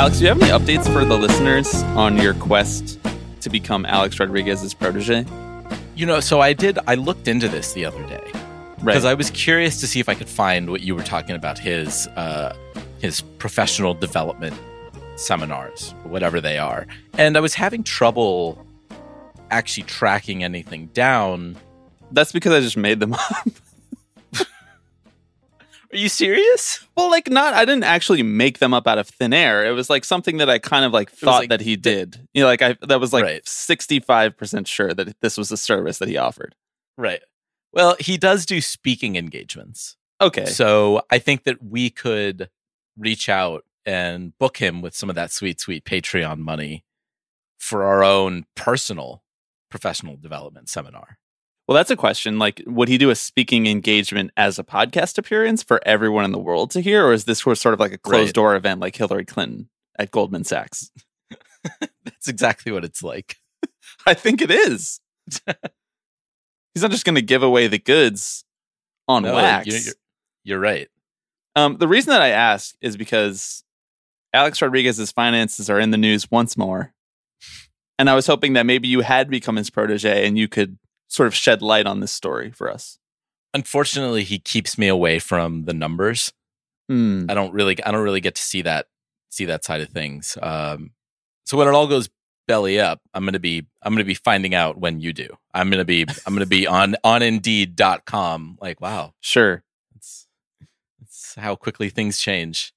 Alex, do you have any updates for the listeners on your quest to become Alex Rodriguez's protege? You know, so I did. I looked into this the other day because I was curious to see if I could find what you were talking about his uh, his professional development seminars, whatever they are, and I was having trouble actually tracking anything down. That's because I just made them up. Are you serious? Well, like not. I didn't actually make them up out of thin air. It was like something that I kind of like thought like that he did. You know, like I that was like sixty five percent sure that this was a service that he offered. Right. Well, he does do speaking engagements. Okay. So I think that we could reach out and book him with some of that sweet, sweet Patreon money for our own personal professional development seminar. Well, that's a question. Like, would he do a speaking engagement as a podcast appearance for everyone in the world to hear, or is this sort of like a closed Right. door event like Hillary Clinton at Goldman Sachs? That's exactly what it's like. I think it is. He's not just going to give away the goods on No, wax. You're, you're, you're right. Um, the reason that I ask is because Alex Rodriguez's finances are in the news once more. And I was hoping that maybe you had become his protege and you could sort of shed light on this story for us. Unfortunately, he keeps me away from the numbers. Hmm. I don't really, I don't really get to see that, see that side of things. Um, so when it all goes belly up, I'm gonna be, I'm gonna be finding out when you do. I'm gonna be, I'm gonna be on on Indeed.com. Like, wow, Sure. That's that's how quickly things change.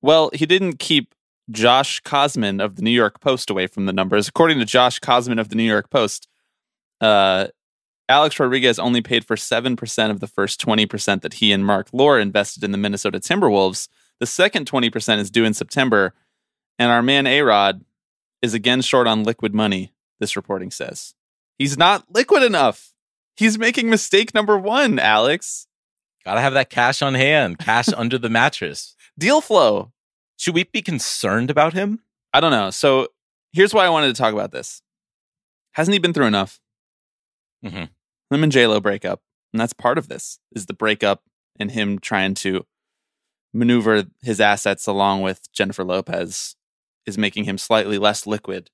Well, he didn't keep Josh Kosman of the New York Post away from the numbers. According to Josh Kosman of the New York Post, uh, Alex Rodriguez only paid for 7% of the first 20% that he and Marc Lore invested in the Minnesota Timberwolves. The second 20% is due in September. And our man A Rod is again short on liquid money, this reporting says. He's not liquid enough. He's making mistake number one, Alex. Gotta have that cash on hand, cash under the mattress. Deal flow. Should we be concerned about him? I don't know. So here's why I wanted to talk about this. Hasn't he been through enough? Mhm. Him and J Lo break up, and that's part of this. Is the breakup and him trying to maneuver his assets along with Jennifer Lopez is making him slightly less liquid.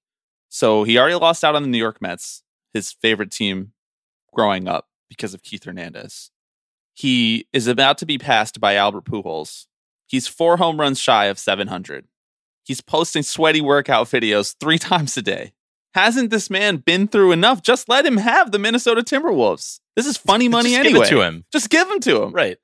So he already lost out on the New York Mets, his favorite team growing up because of Keith Hernandez. He is about to be passed by Albert Pujols. He's four home runs shy of 700. He's posting sweaty workout videos three times a day. Hasn't this man been through enough? Just let him have the Minnesota Timberwolves. This is funny money Just anyway. Give it to him. Just give him to him. Right.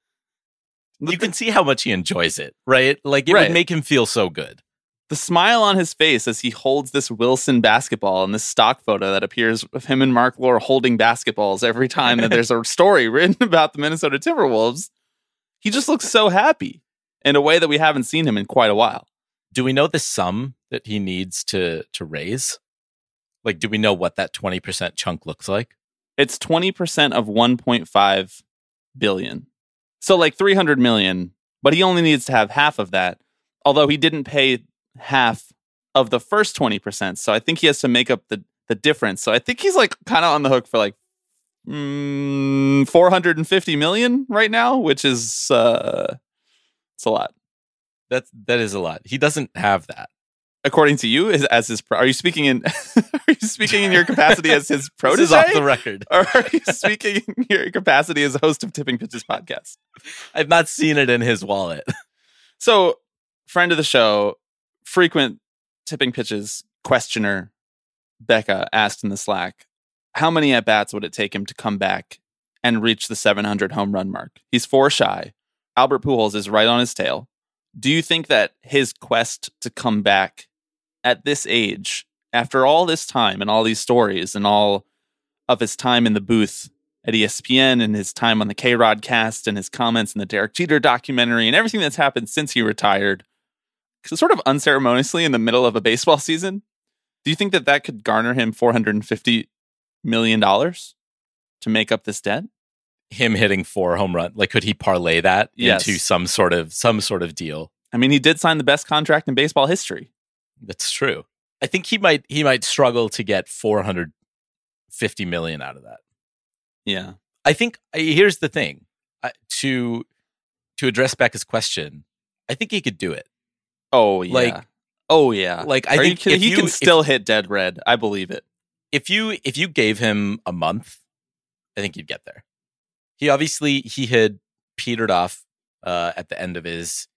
You can see how much he enjoys it, right? Like it Right. would make him feel so good. The smile on his face as he holds this Wilson basketball in this stock photo that appears of him and Marc Lore holding basketballs every time that there's a story written about the Minnesota Timberwolves. He just looks so happy in a way that we haven't seen him in quite a while. Do we know the sum that he needs to to raise? Like, do we know what that twenty percent chunk looks like? It's 20% of 1.5 billion. So like 300 million, but he only needs to have half of that. Although he didn't pay half of the first 20%. So I think he has to make up the the difference. So I think he's like kind of on the hook for like mm, 450 million right now, which is uh it's a lot. That's that is a lot. He doesn't have that. According to you, as, as his pro- are you speaking in are you speaking in your capacity as his protege? This is off the record. or are you speaking in your capacity as a host of Tipping Pitches podcast? I've not seen it in his wallet. So, friend of the show, frequent Tipping Pitches questioner, Becca asked in the Slack, how many at bats would it take him to come back and reach the 700 home run mark? He's four shy. Albert Pujols is right on his tail. Do you think that his quest to come back at this age, after all this time and all these stories and all of his time in the booth at ESPN and his time on the KayRod cast and his comments in the Derek Jeter documentary and everything that's happened since he retired, sort of unceremoniously in the middle of a baseball season, do you think that that could garner him 450 million dollars to make up this debt? Him hitting four home run, like could he parlay that Yes. into some sort of some sort of deal? I mean, he did sign the best contract in baseball history. That's true. I think he might he might struggle to get 450 million out of that. Yeah. I think here's the thing. I, to to address Becca's question, I think he could do it. Oh yeah. Like- oh yeah. like, I Are think if he you- can if- still hit dead red. I believe it. If you if you gave him a month, I think you'd get there. He obviously he had petered off uh, at the end of his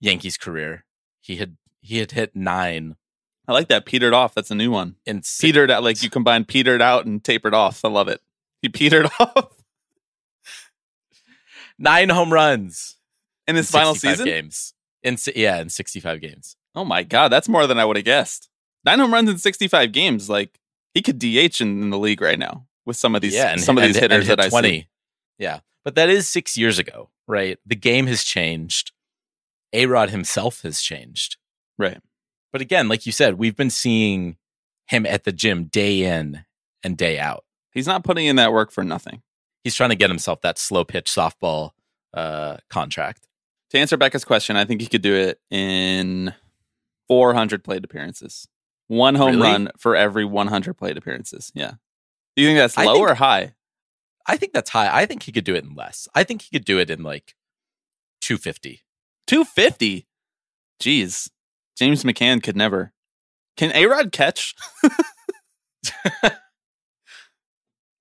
Yankees career. He had he had hit nine I like that. Petered off. That's a new one. And six, Petered out. Like you combine petered out and tapered off. I love it. He petered off nine home runs in his in final season. games. In yeah, in 65 games. Oh my god, that's more than I would have guessed. Nine home runs in sixty-five games. Like he could DH in, in the league right now with some of these yeah, and, some of and- these hitters hit that I 20. see. Yeah. But that is 6 years ago, right? The game has changed. A-Rod himself has changed. Right. But again, like you said, we've been seeing him at the gym day in and day out. He's not putting in that work for nothing. He's trying to get himself that slow pitch softball uh, contract. To answer Becca's question, I think he could do it in 400 plate appearances. One home Really? run for every 100 plate appearances. Yeah. Do you think that's low think- or high? I think that's high. I think he could do it in less. I think he could do it in like 250. 250. Jeez. James McCann could never. Can A Rod catch?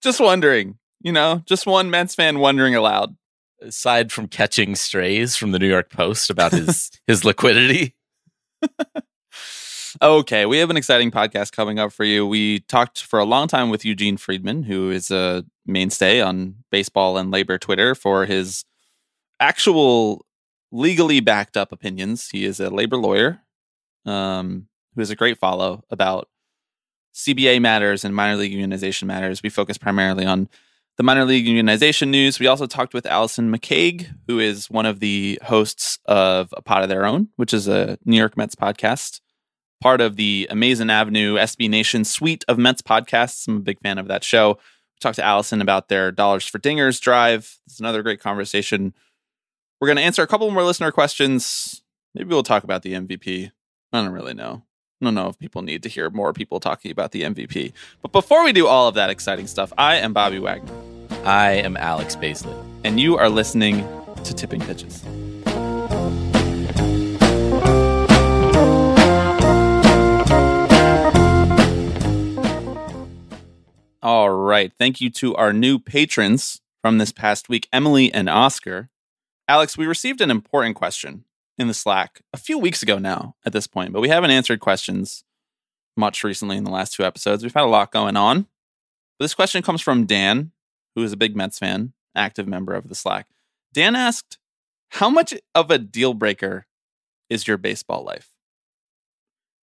just wondering. You know, just one Mets fan wondering aloud. Aside from catching strays from the New York Post about his his liquidity. Okay, we have an exciting podcast coming up for you. We talked for a long time with Eugene Freedman, who is a mainstay on baseball and labor Twitter for his actual legally backed up opinions. He is a labor lawyer um, who is a great follow about CBA matters and minor league unionization matters. We focus primarily on the minor league unionization news. We also talked with Allison McCague, who is one of the hosts of A Pod of Their Own, which is a New York Mets podcast part of the Amazing Avenue SB Nation suite of Mets podcasts. I'm a big fan of that show. We talked to Allison about their Dollars for Dingers drive. It's another great conversation. We're going to answer a couple more listener questions. Maybe we'll talk about the MVP. I don't really know. I don't know if people need to hear more people talking about the MVP. But before we do all of that exciting stuff, I am Bobby Wagner, I am Alex Baisley. and you are listening to Tipping Pitches. All right. Thank you to our new patrons from this past week, Emily and Oscar. Alex, we received an important question in the Slack a few weeks ago now at this point, but we haven't answered questions much recently in the last two episodes. We've had a lot going on. But this question comes from Dan, who is a big Mets fan, active member of the Slack. Dan asked, How much of a deal breaker is your baseball life?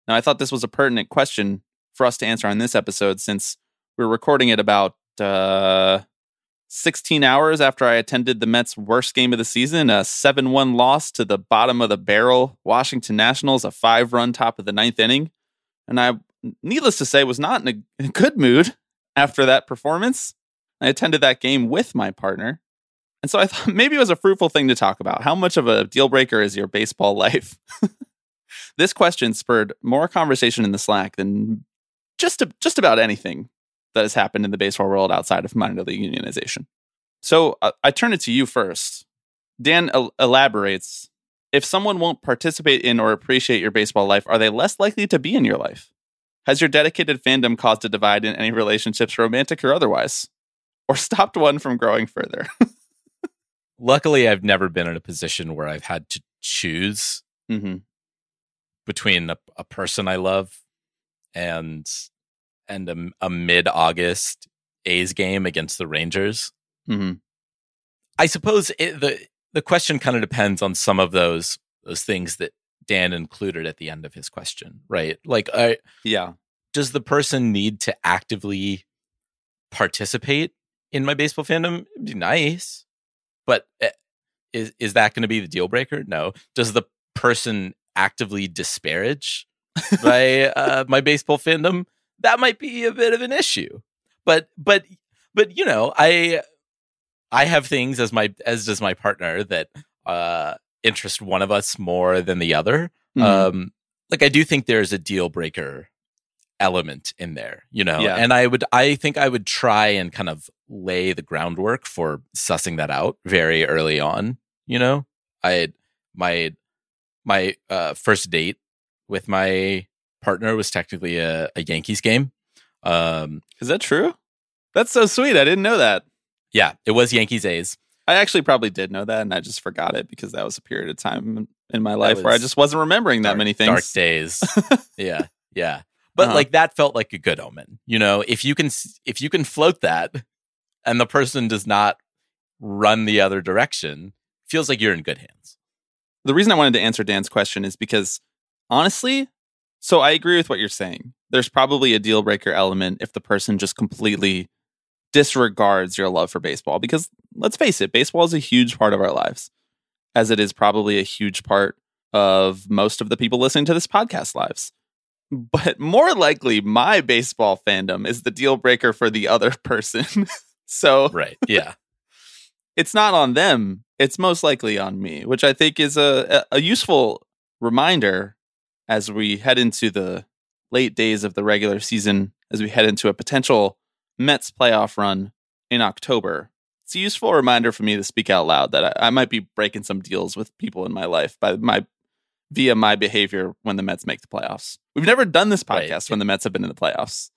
Now, I thought this was a pertinent question for us to answer on this episode since we're recording it about uh, 16 hours after I attended the Mets' worst game of the season, a 7 1 loss to the bottom of the barrel, Washington Nationals, a five run top of the ninth inning. And I, needless to say, was not in a good mood after that performance. I attended that game with my partner. And so I thought maybe it was a fruitful thing to talk about. How much of a deal breaker is your baseball life? this question spurred more conversation in the Slack than just, just about anything that has happened in the baseball world outside of minor league unionization. So uh, I turn it to you first. Dan el- elaborates if someone won't participate in or appreciate your baseball life, are they less likely to be in your life? Has your dedicated fandom caused a divide in any relationships, romantic or otherwise? Or stopped one from growing further? Luckily, I've never been in a position where I've had to choose mm-hmm. between a, a person I love and and a, a mid August A's game against the Rangers. Mm-hmm. I suppose it, the the question kind of depends on some of those those things that Dan included at the end of his question, right? Like, I, Yeah. does the person need to actively participate in my baseball fandom? It'd be nice, but eh, is is that going to be the deal breaker? No. Does the person actively disparage my uh, my baseball fandom, that might be a bit of an issue. But but but you know, I I have things as my as does my partner that uh interest one of us more than the other. Mm-hmm. Um like I do think there's a deal breaker element in there, you know. Yeah. And I would I think I would try and kind of lay the groundwork for sussing that out very early on, you know. I my my uh first date with my partner was technically a, a Yankees game. Um is that true? That's so sweet. I didn't know that. Yeah, it was Yankees A's. I actually probably did know that, and I just forgot it because that was a period of time in my life where I just wasn't remembering dark, that many things. Dark days. yeah, yeah. But uh-huh. like that felt like a good omen. You know, if you can if you can float that, and the person does not run the other direction, feels like you're in good hands. The reason I wanted to answer Dan's question is because honestly, so I agree with what you're saying. There's probably a deal breaker element if the person just completely disregards your love for baseball because let's face it, baseball is a huge part of our lives, as it is probably a huge part of most of the people listening to this podcast lives. But more likely, my baseball fandom is the deal breaker for the other person. so, right. Yeah. it's not on them. It's most likely on me, which I think is a, a useful reminder as we head into the late days of the regular season, as we head into a potential Mets playoff run in October. It's a useful reminder for me to speak out loud that I, I might be breaking some deals with people in my life by my via my behavior when the Mets make the playoffs. We've never done this podcast right. when the Mets have been in the playoffs.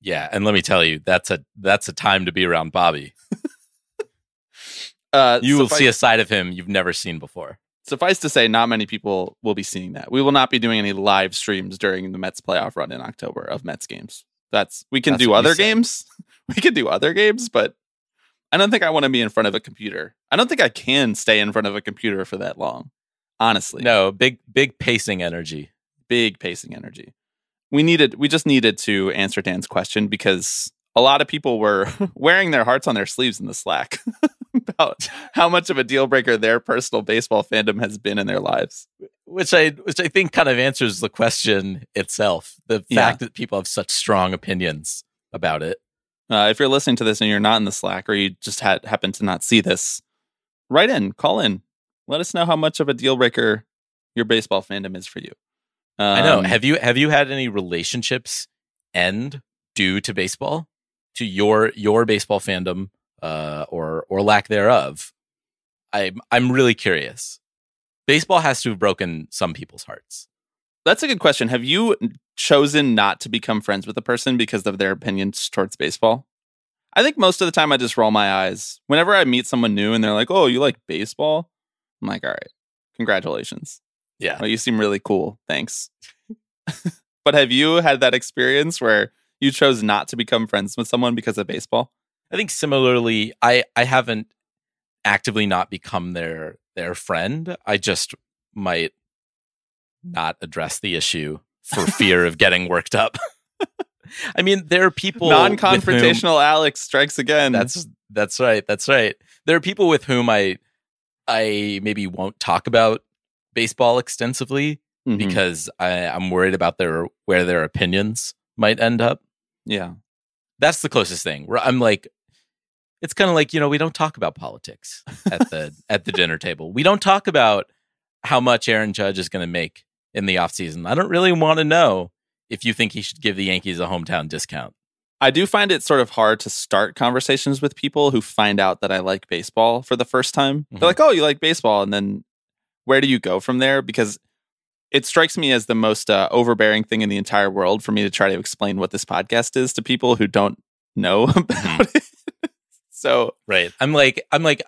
Yeah, and let me tell you, that's a that's a time to be around Bobby. uh, you will see a side of him you've never seen before. Suffice to say, not many people will be seeing that. We will not be doing any live streams during the Mets playoff run in October of Mets games. That's we can That's do other games. we can do other games, but I don't think I want to be in front of a computer. I don't think I can stay in front of a computer for that long. Honestly. No, big big pacing energy. Big pacing energy. We needed we just needed to answer Dan's question because a lot of people were wearing their hearts on their sleeves in the Slack about how much of a deal breaker their personal baseball fandom has been in their lives. Which I which I think kind of answers the question itself. The fact yeah. that people have such strong opinions about it. Uh, if you're listening to this and you're not in the Slack or you just had, happen to not see this, write in, call in, let us know how much of a deal breaker your baseball fandom is for you. Um, I know. Um, have you have you had any relationships end due to baseball, to your your baseball fandom uh, or or lack thereof. I'm I'm really curious. Baseball has to have broken some people's hearts. That's a good question. Have you chosen not to become friends with a person because of their opinions towards baseball? I think most of the time I just roll my eyes. Whenever I meet someone new and they're like, "Oh, you like baseball?" I'm like, "All right, congratulations. Yeah, well, you seem really cool. Thanks." but have you had that experience where you chose not to become friends with someone because of baseball? I think similarly, I I haven't actively not become their their friend. I just might not address the issue for fear of getting worked up. I mean, there are people non-confrontational. Whom, Alex strikes again. That's that's right. That's right. There are people with whom I I maybe won't talk about baseball extensively mm-hmm. because I, I'm worried about their where their opinions might end up. Yeah. That's the closest thing. Where I'm like, it's kind of like you know we don't talk about politics at the at the dinner table. We don't talk about how much Aaron Judge is going to make in the offseason. I don't really want to know if you think he should give the Yankees a hometown discount. I do find it sort of hard to start conversations with people who find out that I like baseball for the first time. Mm-hmm. They're like, "Oh, you like baseball," and then where do you go from there? Because it strikes me as the most uh, overbearing thing in the entire world for me to try to explain what this podcast is to people who don't know about mm-hmm. it. so right, I'm like, I'm like,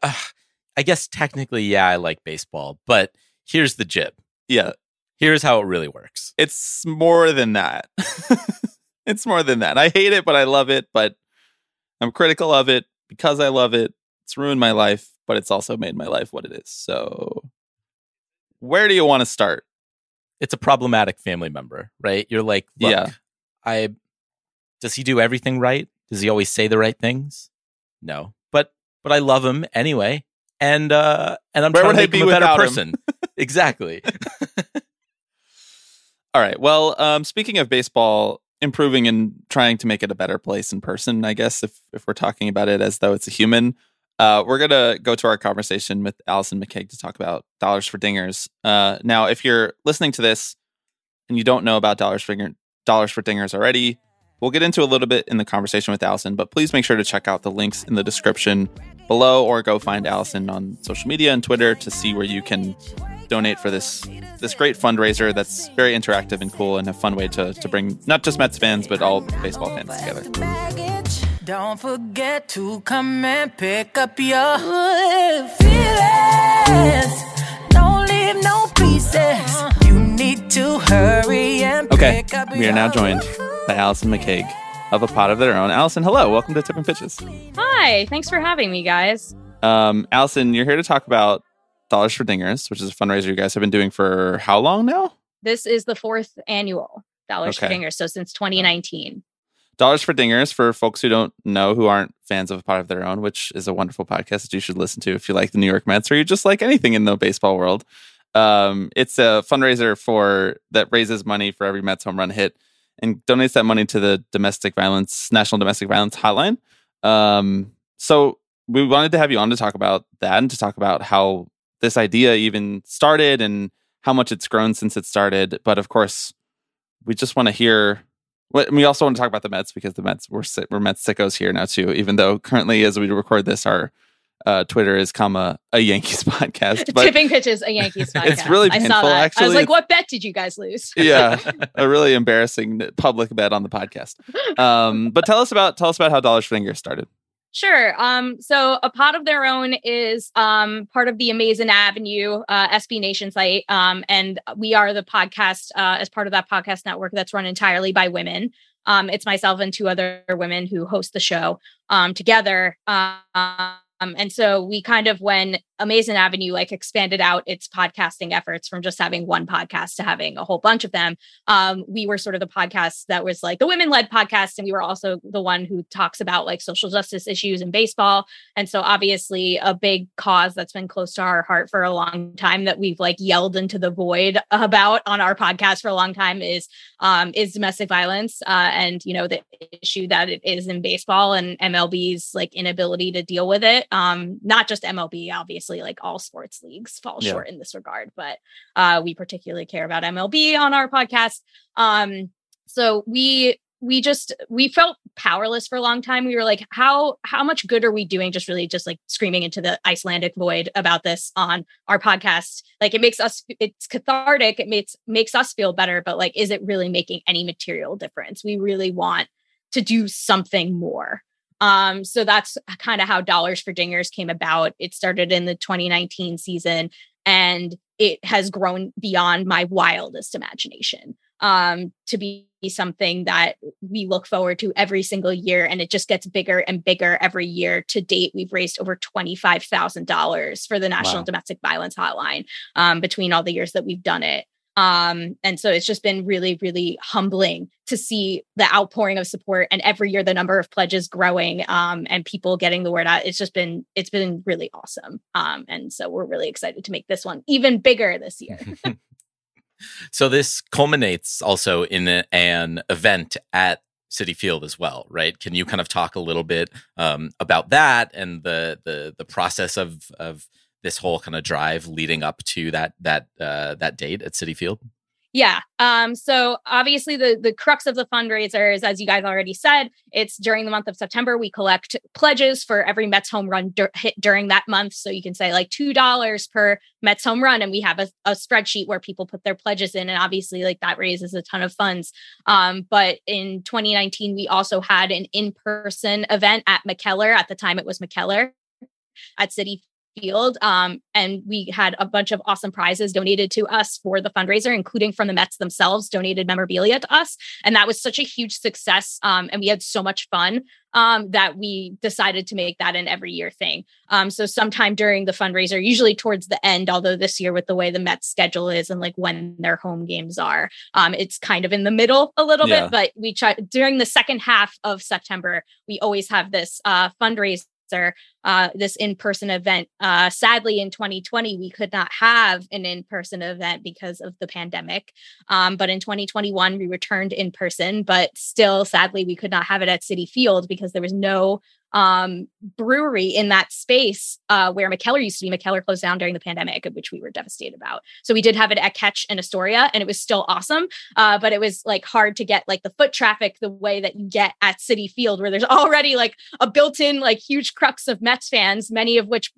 I guess technically, yeah, I like baseball, but here's the jib. Yeah, here's how it really works. It's more than that. it's more than that. I hate it, but I love it. But I'm critical of it because I love it. It's ruined my life, but it's also made my life what it is. So, where do you want to start? It's a problematic family member, right? You're like, yeah, I does he do everything right? Does he always say the right things? No, but but I love him anyway, and uh and I'm Where trying to make him a better person. exactly. All right. Well, um, speaking of baseball, improving and trying to make it a better place in person, I guess, if, if we're talking about it as though it's a human, uh, we're going to go to our conversation with Allison McCague to talk about Dollars for Dingers. Uh, now, if you're listening to this and you don't know about Dollars for, Dollars for Dingers already, we'll get into a little bit in the conversation with Allison, but please make sure to check out the links in the description below or go find Allison on social media and Twitter to see where you can donate for this this great fundraiser that's very interactive and cool and a fun way to, to bring not just Mets fans but all baseball fans together. Don't forget to come and pick up your feelings. Don't leave no pieces. You need to hurry and Okay, we are now joined by Allison McCague of A Pod of Their Own. Allison, hello. Welcome to Tipping Pitches. Hi. Thanks for having me, guys. Um, Allison, you're here to talk about Dollars for Dingers, which is a fundraiser you guys have been doing for how long now? This is the fourth annual Dollars okay. for Dingers, so since 2019. Dollars for Dingers for folks who don't know, who aren't fans of a pod of their own, which is a wonderful podcast that you should listen to if you like the New York Mets or you just like anything in the baseball world. Um, it's a fundraiser for that raises money for every Mets home run hit and donates that money to the domestic violence National Domestic Violence Hotline. Um, so we wanted to have you on to talk about that and to talk about how this idea even started and how much it's grown since it started. But of course, we just want to hear. We also want to talk about the Mets because the Mets we're we're Mets sickos here now too. Even though currently, as we record this, our uh, Twitter is comma a Yankees podcast. But Tipping pitches a Yankees podcast. It's really painful. I saw that. Actually, I was like, "What bet did you guys lose?" yeah, a really embarrassing public bet on the podcast. Um, but tell us about tell us about how Dollar Finger started. Sure. Um, so a pod of their own is um, part of the Amazing Avenue uh, SB Nation site, um, and we are the podcast uh, as part of that podcast network that's run entirely by women. Um, it's myself and two other women who host the show um, together. Um, and so we kind of, when Amazing Avenue like expanded out its podcasting efforts from just having one podcast to having a whole bunch of them, um, we were sort of the podcast that was like the women led podcast. And we were also the one who talks about like social justice issues in baseball. And so obviously a big cause that's been close to our heart for a long time that we've like yelled into the void about on our podcast for a long time is um, is domestic violence uh, and you know the issue that it is in baseball and MLB's like inability to deal with it um, not just MLB, obviously, like all sports leagues fall yeah. short in this regard, but uh, we particularly care about MLB on our podcast. Um, so we we just we felt powerless for a long time. We were like how how much good are we doing just really just like screaming into the icelandic void about this on our podcast? Like it makes us it's cathartic. It makes makes us feel better but like is it really making any material difference? We really want to do something more um, so that's kind of how Dollars for Dingers came about. It started in the 2019 season and it has grown beyond my wildest imagination um, to be something that we look forward to every single year. And it just gets bigger and bigger every year. To date, we've raised over $25,000 for the National wow. Domestic Violence Hotline um, between all the years that we've done it. Um, and so it's just been really, really humbling to see the outpouring of support and every year the number of pledges growing um, and people getting the word out. It's just been, it's been really awesome. Um, and so we're really excited to make this one even bigger this year. so this culminates also in a, an event at Citi Field as well, right? Can you kind of talk a little bit um, about that and the the the process of of this whole kind of drive leading up to that that uh, that date at Citi Field? Yeah. Um, so obviously the the crux of the fundraiser is, as you guys already said, it's during the month of September. We collect pledges for every Mets home run dur- hit during that month. So you can say like two dollars per Mets home run, and we have a, a, spreadsheet where people put their pledges in, and obviously like that raises a ton of funds. Um, but in 2019, we also had an in person event at Mikkeller. At the time, it was Mikkeller at Citi field. Um, and we had a bunch of awesome prizes donated to us for the fundraiser, including from the Mets themselves, donated memorabilia to us. And that was such a huge success. Um, and we had so much fun um, that we decided to make that an every year thing. Um, so sometime during the fundraiser, usually towards the end, although this year with the way the Mets schedule is and like when their home games are, um, it's kind of in the middle a little yeah. bit. But we try during the second half of September, we always have this uh, fundraiser uh, this in-person event. Uh, sadly, in 2020, we could not have an in-person event because of the pandemic. Um, but in 2021, we returned in person. But still, sadly, we could not have it at Citi Field because there was no um, brewery in that space uh, where Mikkeller used to be. Mikkeller closed down during the pandemic, which we were devastated about. So we did have it at Catch in Astoria, and it was still awesome. Uh, but it was like hard to get like the foot traffic the way that you get at Citi Field, where there's already like a built-in like huge crux of Mets fans, many of which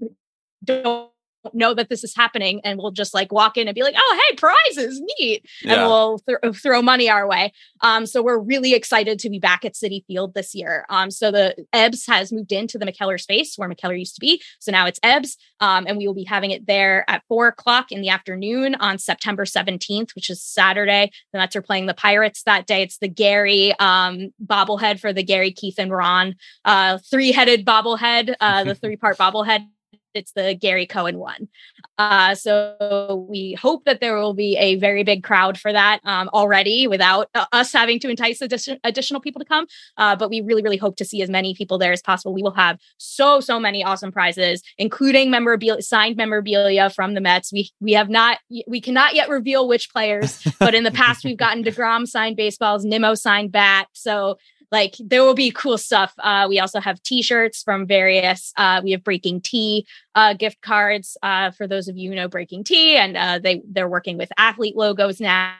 don't know that this is happening and we'll just like walk in and be like oh hey prizes neat yeah. and we'll th- throw money our way. Um so we're really excited to be back at Citi Field this year. Um so the ebbs has moved into the Mikkeller space where Mikkeller used to be. So now it's ebbs um and we will be having it there at four o'clock in the afternoon on september 17th which is saturday. The mets are playing the pirates that day. It's the gary um bobblehead for the gary keith and ron uh three-headed bobblehead uh the three-part bobblehead it's the Gary Cohen one. Uh, so we hope that there will be a very big crowd for that um, already without uh, us having to entice addition, additional people to come. Uh, but we really, really hope to see as many people there as possible. We will have so, so many awesome prizes, including memorabilia, signed memorabilia from the Mets. We we have not, we cannot yet reveal which players, but in the past we've gotten Degrom signed baseballs, Nimmo signed bat. So like there will be cool stuff. Uh, we also have t-shirts from various. Uh, we have BreakingT uh, gift cards uh, for those of you who know BreakingT, and uh, they they're working with athlete logos now.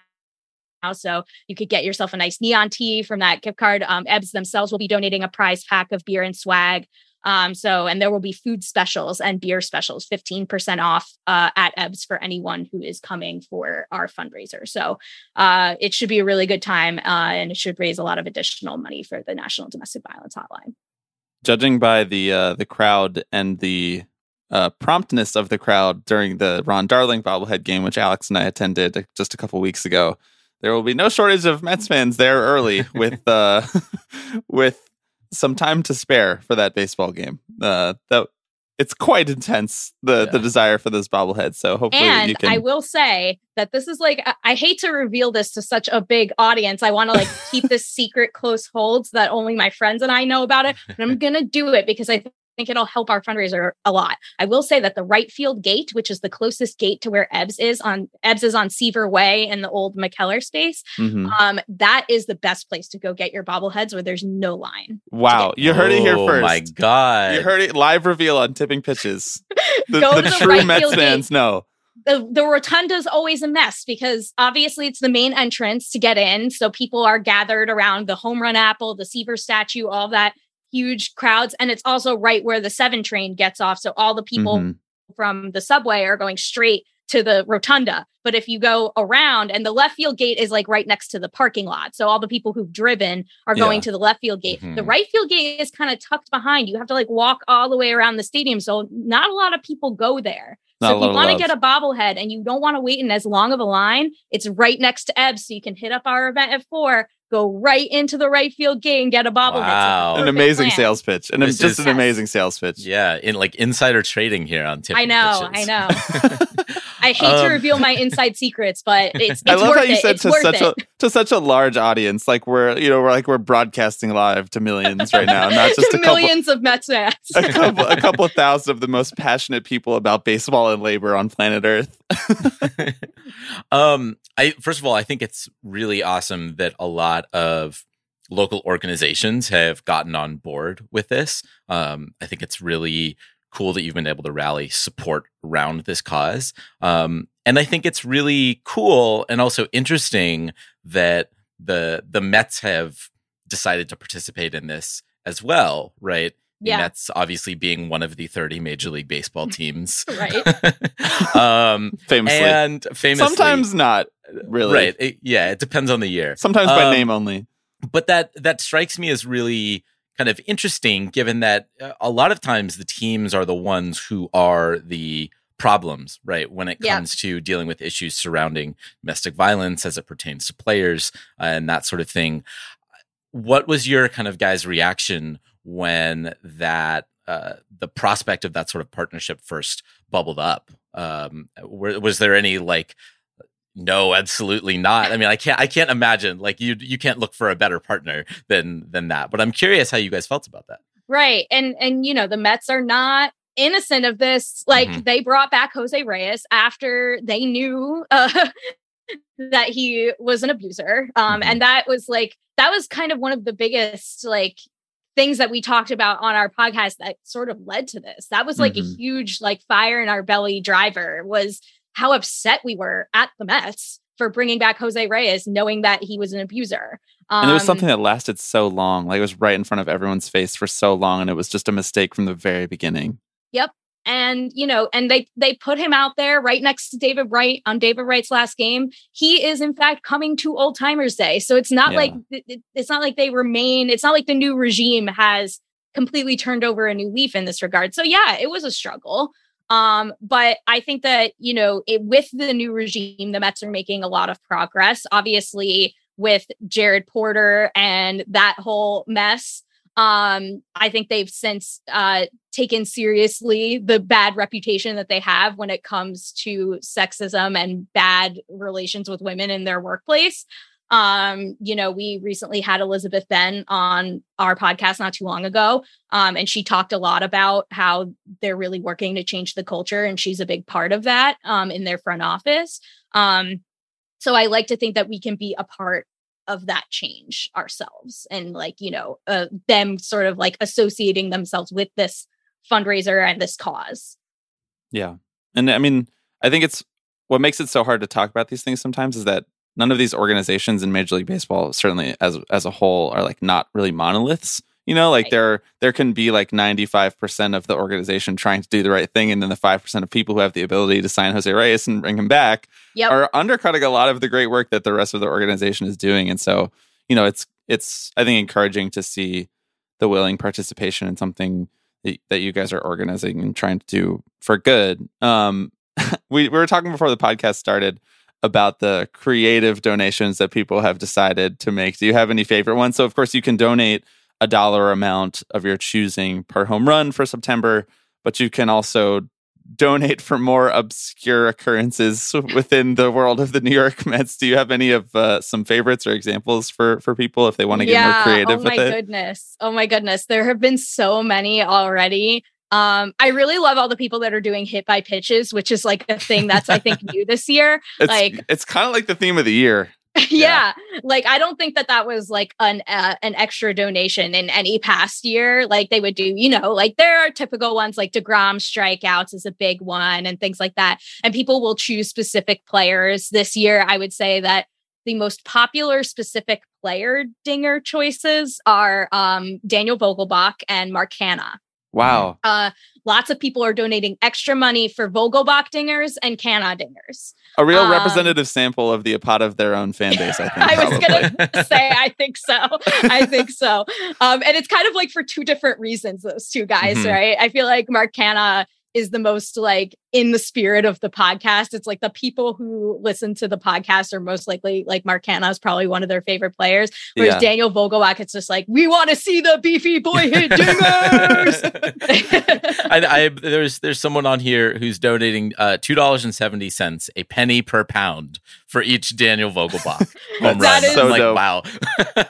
So you could get yourself a nice neon tee from that gift card. Um, Ebbs themselves will be donating a prize pack of beer and swag. Um, so, and there will be food specials and beer specials, 15% off uh, at Ebbs for anyone who is coming for our fundraiser. So, uh, it should be a really good time uh, and it should raise a lot of additional money for the National Domestic Violence Hotline. Judging by the uh, the crowd and the uh, promptness of the crowd during the Ron Darling bobblehead game, which Alex and I attended just a couple weeks ago, there will be no shortage of Mets fans there early with uh, with some time to spare for that baseball game. Uh, that it's quite intense the yeah. the desire for those bobbleheads. So hopefully and you can. I will say that this is like I hate to reveal this to such a big audience. I want to like keep this secret close holds so that only my friends and I know about it. But I'm gonna do it because I think it'll help our fundraiser a lot. I will say that the right field gate, which is the closest gate to where Ebbs is on Ebbs is on Seaver Way in the old Mikkeller space. Mm-hmm. Um, that is the best place to go get your bobbleheads where there's no line. Wow, you heard it here oh first. my god, you heard it live reveal on tipping pitches. The, the, the true right Mets fans know the, the rotunda is always a mess because obviously it's the main entrance to get in. So people are gathered around the home run apple, the Seaver statue, all that huge crowds. And it's also right where the seven train gets off. So all the people mm-hmm. from the subway are going straight to the rotunda. But if you go around and the left field gate is like right next to the parking lot. So all the people who've driven are yeah. going to the left field gate. Mm-hmm. The right field gate is kind of tucked behind. You have to like walk all the way around the stadium. So not a lot of people go there. Not so if you want to get a bobblehead and you don't want to wait in as long of a line, it's right next to Ebb. So you can hit up our event at four go right into the right field gate and get a bobblehead. Wow. An amazing plan. sales pitch. And it's just is, an amazing sales pitch. Yeah. In like insider trading here on Tipping I know. Pitches. I know. I hate um, to reveal my inside secrets, but it's, it's I love how you it. said it's to such it. a to such a large audience. Like we're you know we're like we're broadcasting live to millions right now, not just a millions couple, of Mets fans. a couple a couple of thousand of the most passionate people about baseball and labor on planet Earth. um, I first of all, I think it's really awesome that a lot of local organizations have gotten on board with this. Um, I think it's really cool that you've been able to rally support around this cause. Um, and I think it's really cool and also interesting that the the Mets have decided to participate in this as well, right? The yeah. Mets obviously being one of the 30 Major League Baseball teams. right. um, famously. And famously. Sometimes not, really. Right. It, yeah, it depends on the year. Sometimes by um, name only but that that strikes me as really kind of interesting given that uh, a lot of times the teams are the ones who are the problems right when it comes yeah. to dealing with issues surrounding domestic violence as it pertains to players uh, and that sort of thing what was your kind of guys reaction when that uh, the prospect of that sort of partnership first bubbled up um, were, was there any like no absolutely not i mean i can't i can't imagine like you you can't look for a better partner than than that but i'm curious how you guys felt about that Right. And and you know, the Mets are not innocent of this. Like Mm-hmm. they brought back Jose Reyes after they knew uh, that he was an abuser. Um, Mhm. and that was like that was kind of one of the biggest like things that we talked about on our podcast that sort of led to this. That was like a Mhm. huge like fire in our belly driver was how upset we were at the Mets for bringing back Jose Reyes, knowing that he was an abuser. Um, And it was something that lasted so long. Like it was right in front of everyone's face for so long, and it was just a mistake from the very beginning. Yep. And you know and they they put him out there right next to david wright on david wright's last game he is in fact coming to old timers day so it's not Yeah. like it- it- it's not like they remain it's not like the new regime has completely turned over a new leaf in this regard so yeah it was a struggle um but i think that you know it, with the new regime the mets are making a lot of progress obviously with jared porter and that whole mess. Um i think they've since uh taken seriously the bad reputation that they have when it comes to sexism and bad relations with women in their workplace um you know we recently had elizabeth ben on our podcast not too long ago um and she talked a lot about how they're really working to change the culture and she's a big part of that um in their front office um so i like to think that we can be a part of that change ourselves and like you know uh, them sort of like associating themselves with this fundraiser and this cause Yeah. And I mean, I think it's what makes it so hard to talk about these things sometimes is that none of these organizations in Major League Baseball, certainly as as a whole, are like not really monoliths. You know, like Right. there there can be like 95% of the organization trying to do the right thing, and then the 5% of people who have the ability to sign Jose Reyes and bring him back Yep. are undercutting a lot of the great work that the rest of the organization is doing. And so, you know, it's it's I think encouraging to see the willing participation in something that, that you guys are organizing and trying to do for good. Um, we, we were talking before the podcast started about the creative donations that people have decided to make. Do you have any favorite ones? So, of course, you can donate a dollar amount of your choosing per home run for September, but you can also donate for more obscure occurrences within the world of the New York Mets. Do you have any of uh, some favorites or examples for for people if they want to get more creative oh my with it? goodness oh my goodness there have been so many already um i really love all the people that are doing hit by pitches which is like a thing that's i think new this year. It's like- it's kind of like the theme of the year. yeah. like i don't think that that was like an uh, an extra donation in any past year. Like they would do you know like there are typical ones like degrom strikeouts is a big one and things like that. And people will choose specific players. This year i would say that the most popular specific player dinger choices are um, daniel vogelbach and mark canha Wow. uh, lots of people are donating extra money for vogelbach dingers and canha dingers A real Um, representative sample of the apart of their own fan base, I think. I was gonna say I think so. I think so. Um, and it's kind of like for two different reasons, those two guys, Mhm. right? I feel like Mark Canha is the most like in the spirit of the podcast. It's like the people who listen to the podcast are most likely like Mark Canha is probably one of their favorite players. Whereas Yeah. Daniel Vogelbach, it's just like, we want to see the beefy boy hit dingers. I, I there's there's someone on here who's donating uh, two dollars and seventy cents, a penny per pound for each Daniel Vogelbach home That run. is- I'm like, So dope. wow.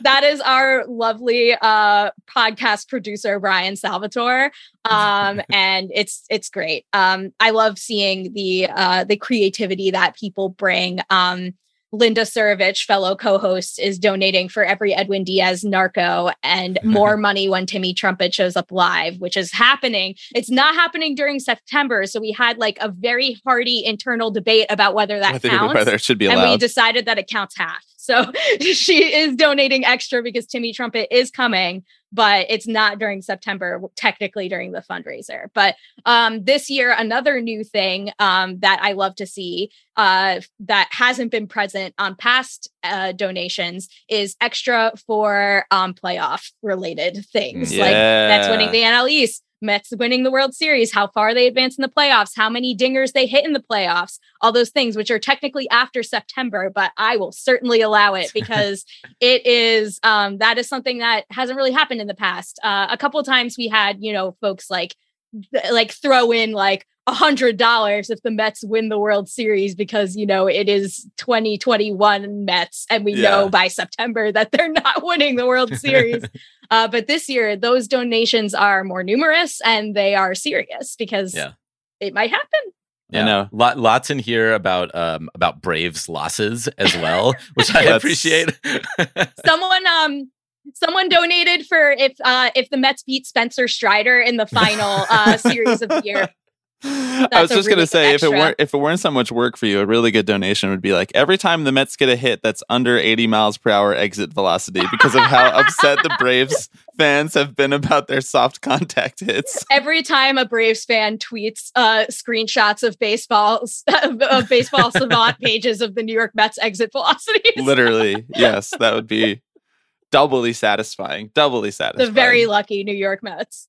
that is our lovely uh podcast producer Brian Salvatore um and it's it's great um I love seeing the uh the creativity that people bring um Linda Surovich, fellow co-host, is donating for every Edwin Diaz narco and more money when Timmy Trumpet shows up live, which is happening. It's not happening during September, so we had like a very hearty internal debate about whether that whether, counts whether it should be and we decided that it counts half. So she is donating extra because Timmy Trumpet is coming, but it's not during September, technically during the fundraiser. But um, this year, another new thing um, that I love to see uh, that hasn't been present on past uh, donations is extra for um, playoff related things. Like that's winning the NL East. Mets winning the World Series, how far they advance in the playoffs, how many dingers they hit in the playoffs, all those things, which are technically after September, but I will certainly allow it because it is um, that is something that hasn't really happened in the past. Uh, a couple of times we had, you know, folks like like throw in like a hundred dollars if the Mets win the World Series because you know it is 2021 Mets and we yeah. know by September that they're not winning the World Series. uh, but this year those donations are more numerous and they are serious because yeah. it might happen. Yeah, know. Lot, lots in here about um about Braves losses as well, which I appreciate. Someone um someone donated for if uh if the Mets beat Spencer Strider in the final uh series of the year. I was just really gonna say if it weren't if it weren't so much work for you, a really good donation would be like every time the Mets get a hit that's under 80 miles per hour exit velocity because of how upset the Braves fans have been about their soft contact hits. Every time a Braves fan tweets uh, screenshots of baseball of baseball savant pages of the New York Mets exit velocities. Literally, yes, that would be doubly satisfying. Doubly satisfying. The very lucky New York Mets.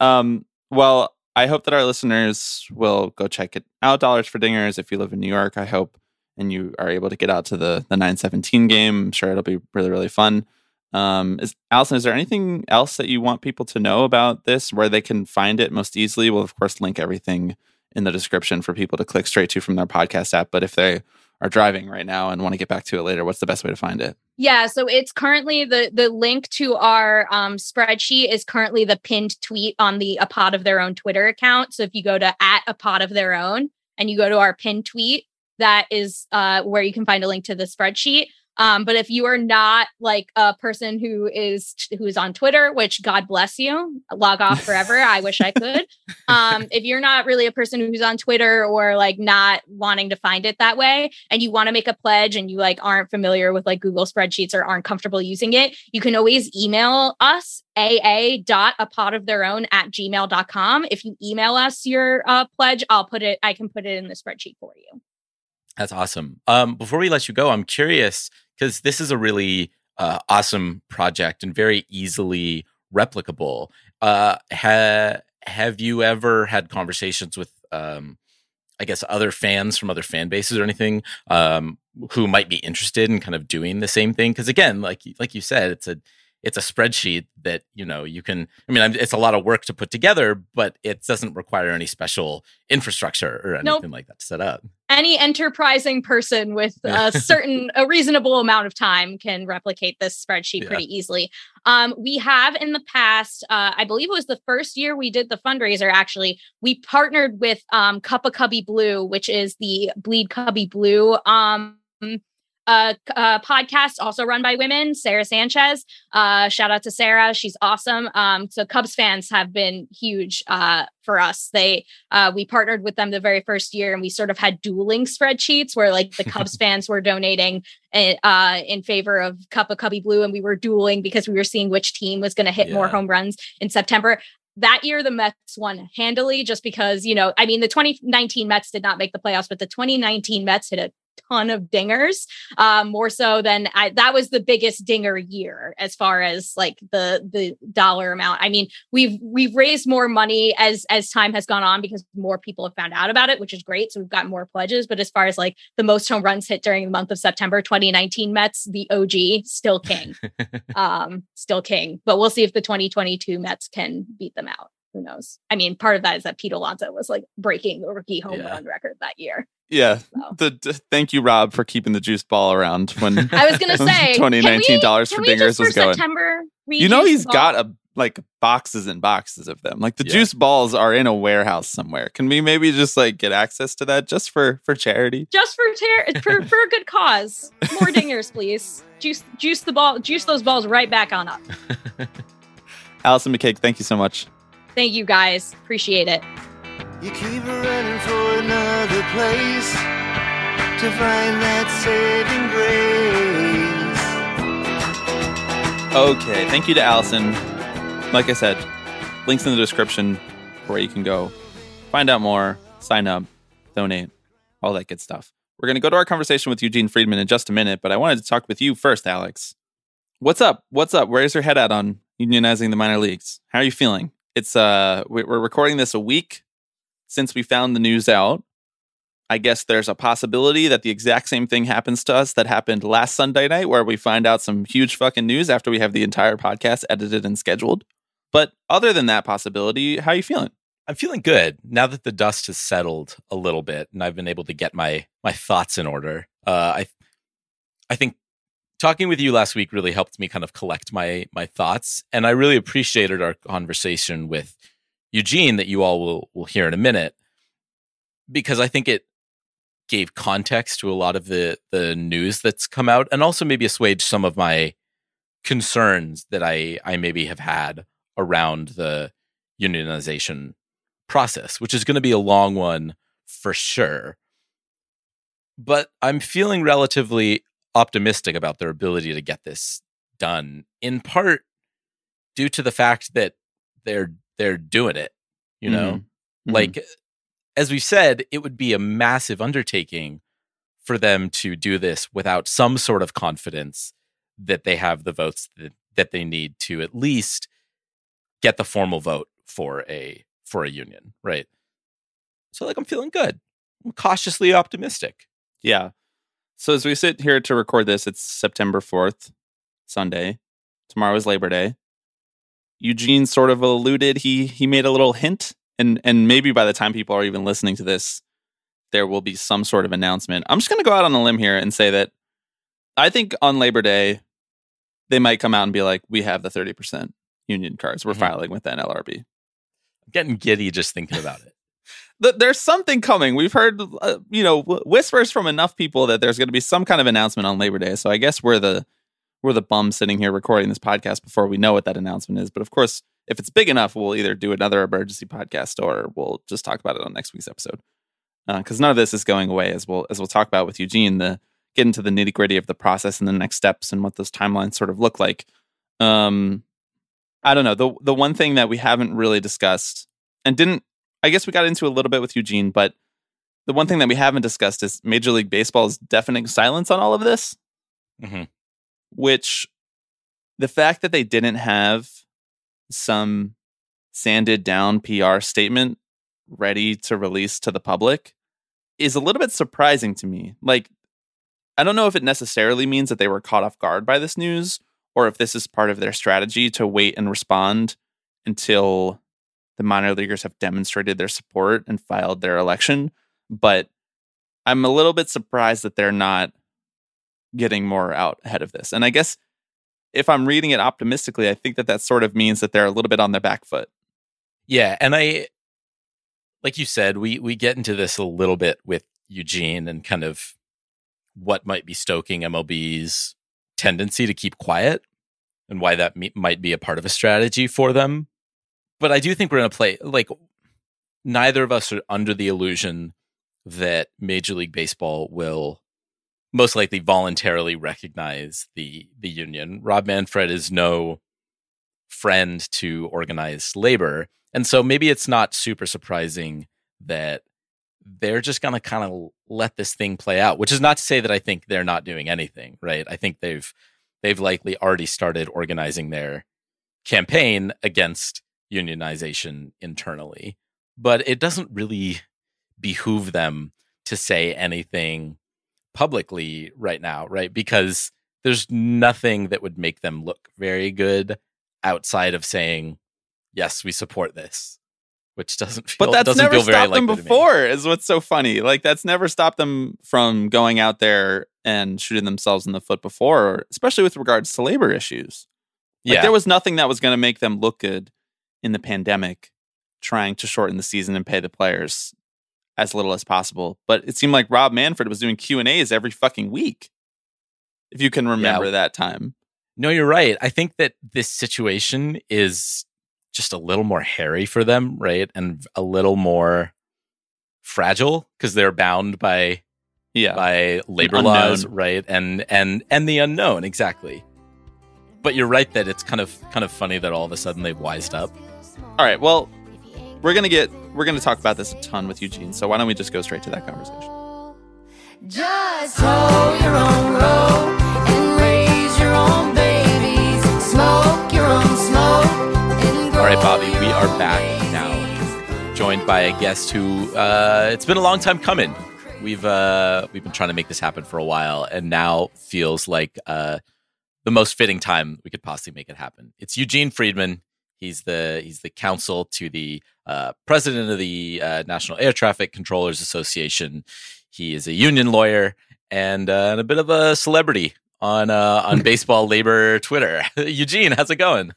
Um. Well, I hope that our listeners will go check it out. Dollars for Dingers. If you live in New York, I hope, and you are able to get out to the the nine seventeen game. I'm sure it'll be really really fun. Um, is Allison, is there anything else that you want people to know about this, where they can find it most easily? We'll of course link everything in the description for people to click straight to from their podcast app. But if they are driving right now and want to get back to it later, what's the best way to find it? Yeah, so it's currently the the link to our um, spreadsheet is currently the pinned tweet on the a pod of their own Twitter account. So if you go to at a pod of their own and you go to our pinned tweet, that is uh, where you can find a link to the spreadsheet. Um, but if you are not like a person who is who is on Twitter, which God bless you, log off forever. I wish I could. Um, if you're not really a person who's on Twitter or like not wanting to find it that way, and you want to make a pledge and you like aren't familiar with like Google spreadsheets or aren't comfortable using it, you can always email us aa dot a pod of their own at gmail.com. If you email us your uh, pledge, I'll put it, I can put it in the spreadsheet for you. That's awesome. Um, before we let you go, I'm curious because this is a really uh, awesome project and very easily replicable. Uh, ha- have you ever had conversations with, um, I guess, other fans from other fan bases or anything um, who might be interested in kind of doing the same thing? Because again, like like you said, it's a it's a spreadsheet that you know you can i mean it's a lot of work to put together but it doesn't require any special infrastructure or anything nope. like that to set up any enterprising person with a certain a reasonable amount of time can replicate this spreadsheet yeah. pretty easily um, we have in the past uh, i believe it was the first year we did the fundraiser actually we partnered with um, cup of cubby blue which is the Bleed Cubbie Blue um, a, a, podcast also run by women, Sarah Sanchez. Uh, shout out to Sarah, she's awesome. Um, so Cubs fans have been huge uh, for us. They uh, we partnered with them the very first year, and we sort of had dueling spreadsheets where like the Cubs fans were donating in, eh, uh, in favor of Cup of Cubby Blue, and we were dueling because we were seeing which team was going to hit yeah. more home runs in September that year the Mets won handily just because, you know, I mean, the 2019 Mets did not make the playoffs, but the 2019 Mets hit a ton of dingers, um, more so than I, that was the biggest dinger year as far as like the the dollar amount. I mean, we've we've raised more money as as time has gone on because more people have found out about it, which is great. So we've got more pledges. But as far as like the most home runs hit during the month of September 2019 Mets, the OG still king, um, still king. But we'll see if the 2022 Mets can beat them out who knows? I mean, part of that is that Pete Alonso was like breaking the rookie home yeah. run record that year. Yeah. So. The, thank you, Rob, for keeping the juice ball around when I was going to say twenty nineteen dollars for dingers was going. September, you know, he's got a like boxes and boxes of them. Like the yeah. juice balls are in a warehouse somewhere. Can we maybe just like get access to that just for for charity? Just for ter- for, for a good cause. More dingers, please. Juice juice the ball, juice those balls right back on up. Allison McCague, thank you so much. Thank you guys. Appreciate it. You keep running for another place to find that saving grace. Okay, thank you to Allison. Like I said, links in the description where you can go find out more, sign up, donate, all that good stuff. We're going to go to our conversation with Eugene Freedman in just a minute, but I wanted to talk with you first, Alex. What's up? What's up? Where's your head at on unionizing the minor leagues? How are you feeling? It's uh we're recording this a week since we found the news out. I guess there's a possibility that the exact same thing happens to us that happened last Sunday night, where we find out some huge fucking news after we have the entire podcast edited and scheduled. But other than that possibility, how are you feeling? I'm feeling good now that the dust has settled a little bit and I've been able to get my my thoughts in order. Uh, I I think talking with you last week really helped me kind of collect my my thoughts, and I really appreciated our conversation with Eugene that you all will will hear in a minute because I think it gave context to a lot of the the news that's come out, and also maybe assuaged some of my concerns that I I maybe have had around the unionization process, which is going to be a long one for sure. But I'm feeling relatively optimistic about their ability to get this done, in part due to the fact that they're they're doing it. You know, mm-hmm. like mm-hmm. as we said, it would be a massive undertaking for them to do this without some sort of confidence that they have the votes that, that they need to at least get the formal vote for a for a union, right? So like I'm feeling good. I'm cautiously optimistic. Yeah. So as we sit here to record this, it's September 4th, Sunday. Tomorrow is Labor Day. Eugene sort of alluded he he made a little hint and and maybe by the time people are even listening to this there will be some sort of announcement. I'm just going to go out on a limb here and say that I think on Labor Day they might come out and be like we have the 30% union cards. We're mm-hmm. filing with the NLRB getting giddy just thinking about it. there's something coming. We've heard, uh, you know, whispers from enough people that there's going to be some kind of announcement on Labor Day. So I guess we're the we're the bum sitting here recording this podcast before we know what that announcement is. But of course, if it's big enough, we'll either do another emergency podcast or we'll just talk about it on next week's episode. Because uh, none of this is going away, as we'll as we'll talk about with Eugene. The get into the nitty gritty of the process and the next steps and what those timelines sort of look like. Um, I don't know. The the one thing that we haven't really discussed and didn't I guess we got into a little bit with Eugene, but the one thing that we haven't discussed is Major League Baseball's deafening silence on all of this. Mm-hmm. Which the fact that they didn't have some sanded down PR statement ready to release to the public is a little bit surprising to me. Like, I don't know if it necessarily means that they were caught off guard by this news or if this is part of their strategy to wait and respond until the minor leaguers have demonstrated their support and filed their election. But I'm a little bit surprised that they're not getting more out ahead of this. And I guess if I'm reading it optimistically, I think that that sort of means that they're a little bit on their back foot. Yeah, and I like you said, we we get into this a little bit with Eugene and kind of what might be stoking MLB's tendency to keep quiet and why that me- might be a part of a strategy for them. But I do think we're going to play like neither of us are under the illusion that Major League Baseball will most likely voluntarily recognize the the union. Rob Manfred is no friend to organized labor, and so maybe it's not super surprising that they're just going to kind of let this thing play out, which is not to say that I think they're not doing anything, right? I think they've they've likely already started organizing their campaign against unionization internally, but it doesn't really behoove them to say anything publicly right now, right? Because there's nothing that would make them look very good outside of saying, "Yes, we support this." which doesn't feel. But that's doesn't never stopped them before. Is what's so funny. Like that's never stopped them from going out there and shooting themselves in the foot before, especially with regards to labor issues. Like, yeah, there was nothing that was going to make them look good in the pandemic, trying to shorten the season and pay the players as little as possible. But it seemed like Rob Manfred was doing Q and A's every fucking week. If you can remember yeah. that time. No, you're right. I think that this situation is just a little more hairy for them, right? And a little more fragile because they're bound by yeah by labor laws, right? And and and the unknown exactly. But you're right that it's kind of kind of funny that all of a sudden they've wised up. All right, well, we're gonna get we're gonna talk about this a ton with Eugene. So why don't we just go straight to that conversation? Just hold your own road and raise your own babies. Smoke your own smoke. All right, Bobby, we are back now, joined by a guest who uh, it's been a long time coming. We've uh, we've been trying to make this happen for a while, and now feels like uh, the most fitting time we could possibly make it happen. It's Eugene Freedman. He's the he's the counsel to the uh, president of the uh, National Air Traffic Controllers Association. He is a union lawyer and, uh, and a bit of a celebrity on uh, on baseball labor Twitter. Eugene, how's it going?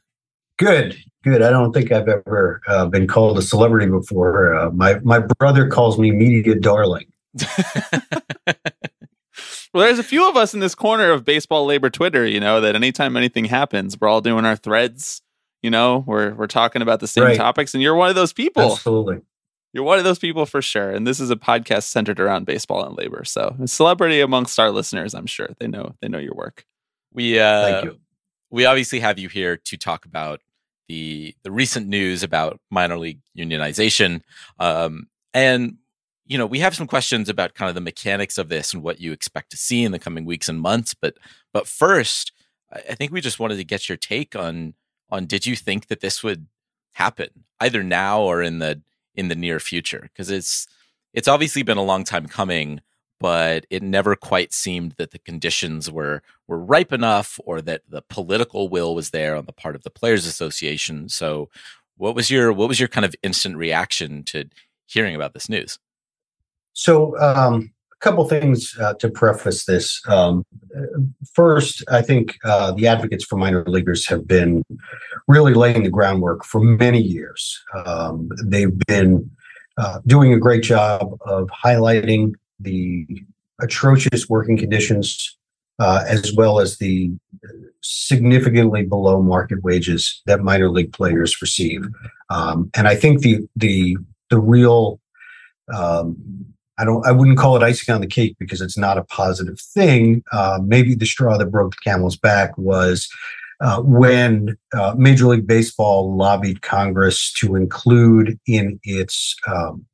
Good, good. I don't think I've ever uh, been called a celebrity before. Uh, my my brother calls me media darling. well, there's a few of us in this corner of baseball labor Twitter. You know that anytime anything happens, we're all doing our threads. You know, we're we're talking about the same right. topics, and you're one of those people. Absolutely. You're one of those people for sure. And this is a podcast centered around baseball and labor. So a celebrity amongst our listeners, I'm sure. They know they know your work. We uh Thank you. we obviously have you here to talk about the the recent news about minor league unionization. Um and you know, we have some questions about kind of the mechanics of this and what you expect to see in the coming weeks and months. But but first, I think we just wanted to get your take on on did you think that this would happen either now or in the in the near future? Because it's it's obviously been a long time coming but it never quite seemed that the conditions were were ripe enough or that the political will was there on the part of the players association. So what was your what was your kind of instant reaction to hearing about this news? So um, couple things uh, to preface this um, first i think uh, the advocates for minor leaguers have been really laying the groundwork for many years. Um, they've been uh, doing a great job of highlighting the atrocious working conditions uh, as well as the significantly below market wages that minor league players receive. Um, and I think the the the real um, I don't I wouldn't call it icing on the cake because it's not a positive thing. Uh, maybe the straw that broke the camel's back was uh, when uh, Major League Baseball lobbied Congress to include in its um,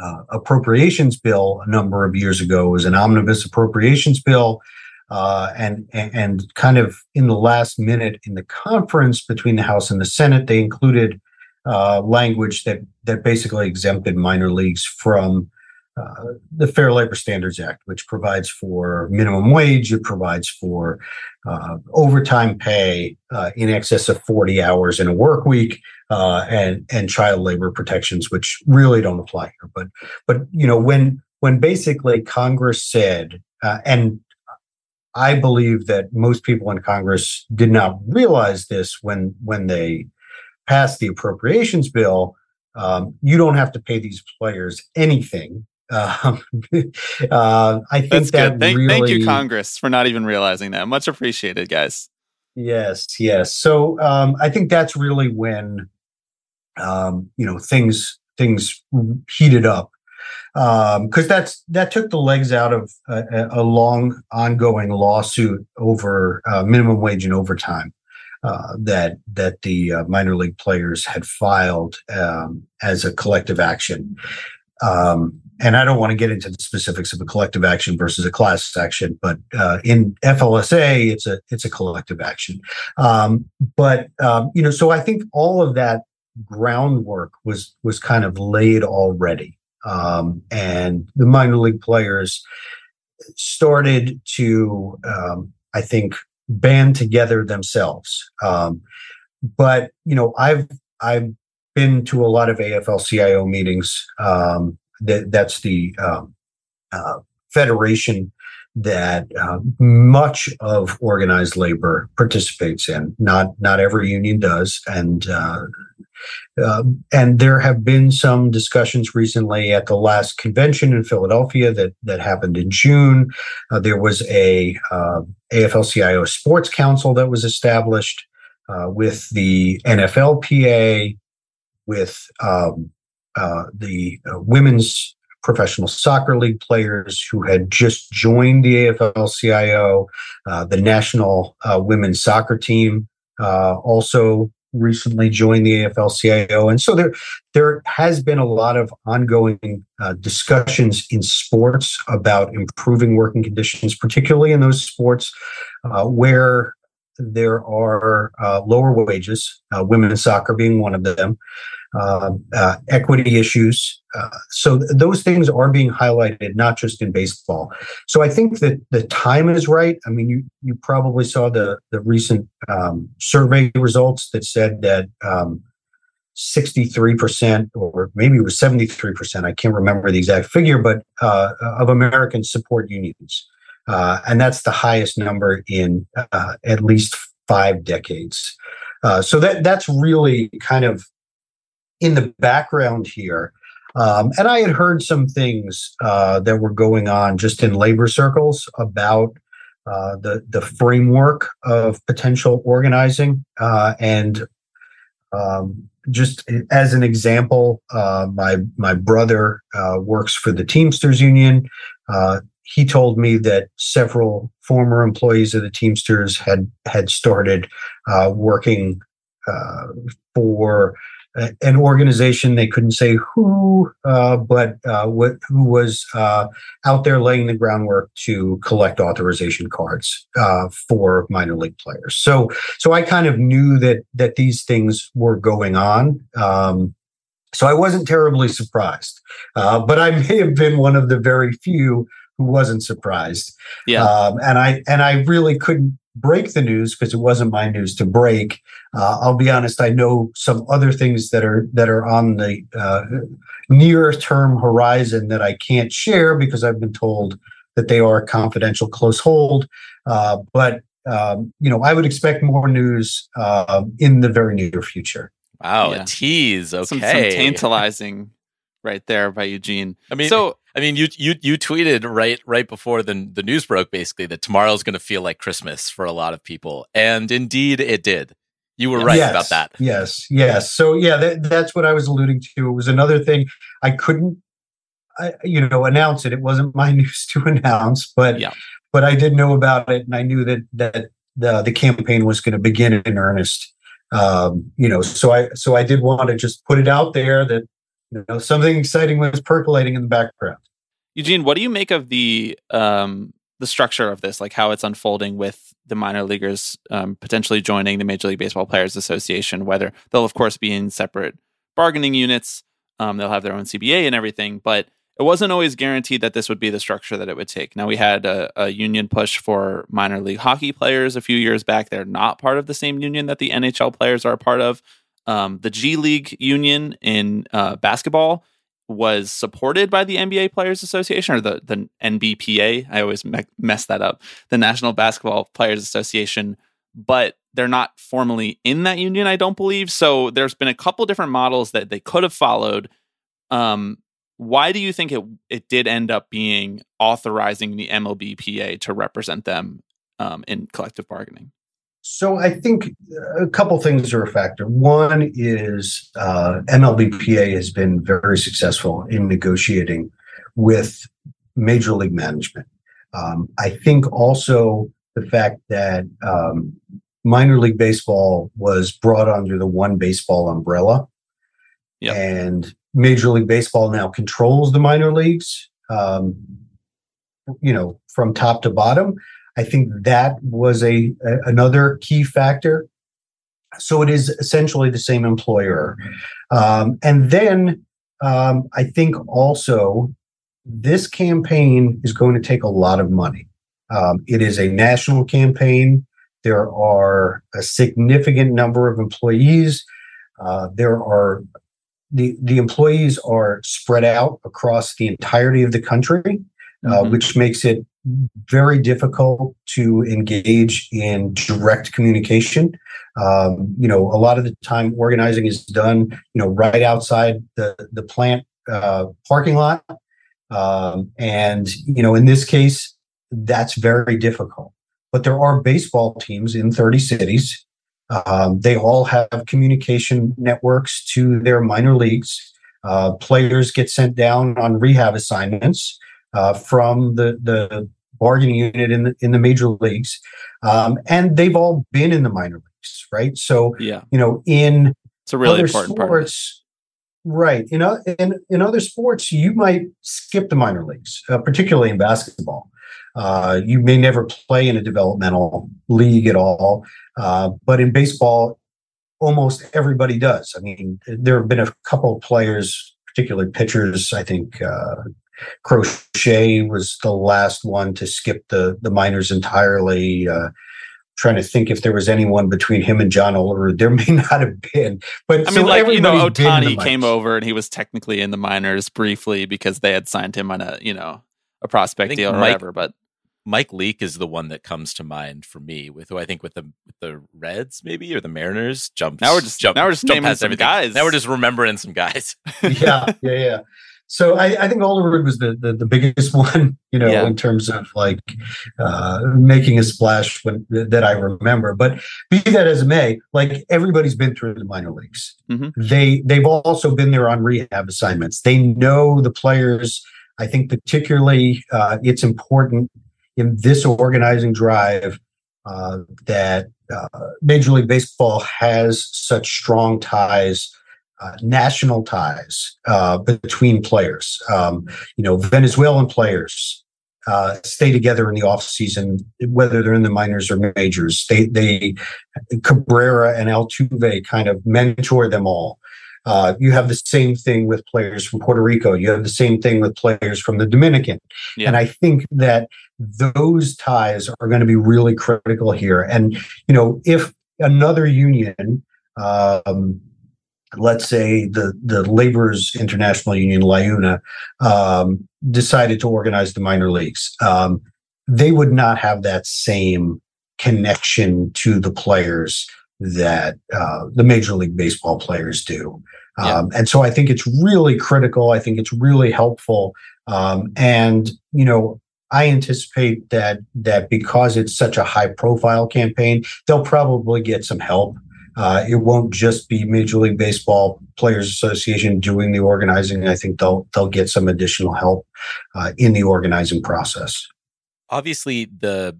uh, appropriations bill a number of years ago. It was an omnibus appropriations bill. Uh, and, and kind of in the last minute in the conference between the House and the Senate, they included uh, language that that basically exempted minor leagues from uh, the Fair Labor Standards Act, which provides for minimum wage, it provides for uh, overtime pay uh, in excess of 40 hours in a work week, uh, and and child labor protections, which really don't apply here. But but you know when when basically Congress said, uh, and I believe that most people in Congress did not realize this when when they passed the appropriations bill. Um, you don't have to pay these players anything um, uh, I think That's that good. Thank, really, thank you, Congress, for not even realizing that. Much appreciated, guys. Yes, yes. So um, I think that's really when um, you know things things heated up because um, that's that took the legs out of a, a long ongoing lawsuit over uh, minimum wage and overtime. Uh, that that the uh, minor league players had filed um, as a collective action, um, and I don't want to get into the specifics of a collective action versus a class action, but uh, in FLSA, it's a it's a collective action. Um, but um, you know, so I think all of that groundwork was was kind of laid already, um, and the minor league players started to, um, I think, band together themselves. Um, but you know, I've I've been to a lot of AFL-CIO meetings. Um, that that's the um, uh, federation that uh, much of organized labor participates in. Not not every union does, and uh, uh, and there have been some discussions recently at the last convention in Philadelphia that that happened in June. Uh, there was a uh, AFL-CIO Sports Council that was established uh, with the NFLPA, with um, uh, the uh, women's professional soccer league players who had just joined the AFL-CIO, uh, the national uh, women's soccer team uh, also recently joined the AFL-CIO, and so there there has been a lot of ongoing discussions in sports about improving working conditions, particularly in those sports where there are lower wages, women's soccer being one of them. Uh, uh, equity issues. Uh, so th- those things are being highlighted, not just in baseball. So I think that the time is right. I mean, you you probably saw the the recent um, survey results that said that. Um, 63% or maybe it was 73% i can't remember the exact figure but uh, of americans support unions uh, and that's the highest number in uh, at least five decades uh, so that that's really kind of in the background here. Um, and I had heard some things uh, that were going on just in labor circles about uh, the the framework of potential organizing. Uh, and um, just as an example, uh, my my brother uh, works for the Teamsters Union. he told me that several former employees of the Teamsters had had started working for an organization they couldn't say who uh, but uh, what, who was uh, out there laying the groundwork to collect authorization cards uh, for minor league players. So so i kind of knew that that these things were going on um, so i wasn't terribly surprised uh, but i may have been one of the very few who wasn't surprised. Yeah. Um, and i and i really couldn't break the news because it wasn't my news to break. Uh, I'll be honest; I know some other things that are that are on the uh, near term horizon that I can't share because I've been told that they are confidential, close hold. Uh, but um, you know, I would expect more news uh, in the very near future. Wow, yeah. a tease. Okay, some, some tantalizing right there by Eugene. I mean, so I mean, you you you tweeted right right before the the news broke, basically that tomorrow's going to feel like Christmas for a lot of people, and indeed it did. You were right yes, about that. Yes, yes. So yeah, that, that's what I was alluding to. It was another thing I couldn't, I, you know, announce it. It wasn't my news to announce, but yeah. but I did know about it, and I knew that that the the campaign was going to begin in earnest. Um, you know, so I so I did want to just put it out there that you know something exciting was percolating in the background. Eugene, what do you make of the um, the structure of this, like how it's unfolding with the minor leaguers um, potentially joining the Major League Baseball Players Association? Whether they'll, of course, be in separate bargaining units, um, they'll have their own CBA and everything, but it wasn't always guaranteed that this would be the structure that it would take. Now we had a, a, union push for minor league hockey players a few years back. They're not part of the same union that the NHL players are a part of. Um, the G League union in uh, basketball was supported by the NBA Players Association or the the NBPA. I always me- mess that up. The National Basketball Players Association, but they're not formally in that union. I don't believe so. There's been a couple different models that they could have followed. Um, why do you think it it did end up being authorizing the MLBPA to represent them um, in collective bargaining? So I think a couple things are a factor. One is uh, MLBPA has been very successful in negotiating with Major League Management. Um, I think also the fact that um, minor league baseball was brought under the one baseball umbrella, yep. and Major League Baseball now controls the minor leagues. Um, you know, from top to bottom. I think that was a, a another key factor. So it is essentially the same employer, um, and then um, I think also this campaign is going to take a lot of money. Um, it is a national campaign. There are a significant number of employees. Uh, there are the the employees are spread out across the entirety of the country, uh, mm-hmm. which makes it very difficult to engage in direct communication. Um, you know, a lot of the time organizing is done, you know, right outside the, the plant uh, parking lot. Um, and, you know, in this case, that's very difficult. But there are baseball teams in 30 cities. Um, they all have communication networks to their minor leagues. Uh, players get sent down on rehab assignments. Uh, from the the bargaining unit in the in the major leagues, um, and they've all been in the minor leagues, right? So yeah, you know, in it's a really important sports, right? In, in in other sports, you might skip the minor leagues, uh, particularly in basketball. Uh, you may never play in a developmental league at all, uh, but in baseball, almost everybody does. I mean, there have been a couple of players, particularly pitchers. I think uh, Crochet was the last one to skip the the minors entirely. Uh, trying to think if there was anyone between him and John Olerud. There may not have been, but I mean, like you know, Ohtani came over and he was technically in the minors briefly because they had signed him on a you know a prospect deal or Mike, whatever. But Mike Leake is the one that comes to mind for me with who I think with the with the Reds maybe or the Mariners jump. Now we're just jump, now we're just naming some everything. guys. Now we're just remembering some guys. yeah, yeah, yeah. So I, I think Olerud was the, the, the biggest one, you know, yeah. in terms of like uh, making a splash when that I remember. But be that as it may, like everybody's been through the minor leagues. Mm-hmm. They they've also been there on rehab assignments. They know the players. I think particularly uh, it's important in this organizing drive uh, that uh, Major League Baseball has such strong ties uh, national ties uh, between players. Um, you know, Venezuelan players uh, stay together in the off season, whether they're in the minors or majors. They, they Cabrera and Altuve kind of mentor them all. Uh, you have the same thing with players from Puerto Rico. You have the same thing with players from the Dominican. Yeah. And I think that those ties are going to be really critical here. And, you know, if another union, um, let's say the the laborers international union LIUNA um, decided to organize the minor leagues um, they would not have that same connection to the players that uh, the major league baseball players do yeah. um, and so i think it's really critical i think it's really helpful um, and you know I anticipate that that because it's such a high profile campaign, they'll probably get some help uh, it won't just be Major League Baseball Players Association doing the organizing. I think they'll they'll get some additional help uh, in the organizing process. Obviously, the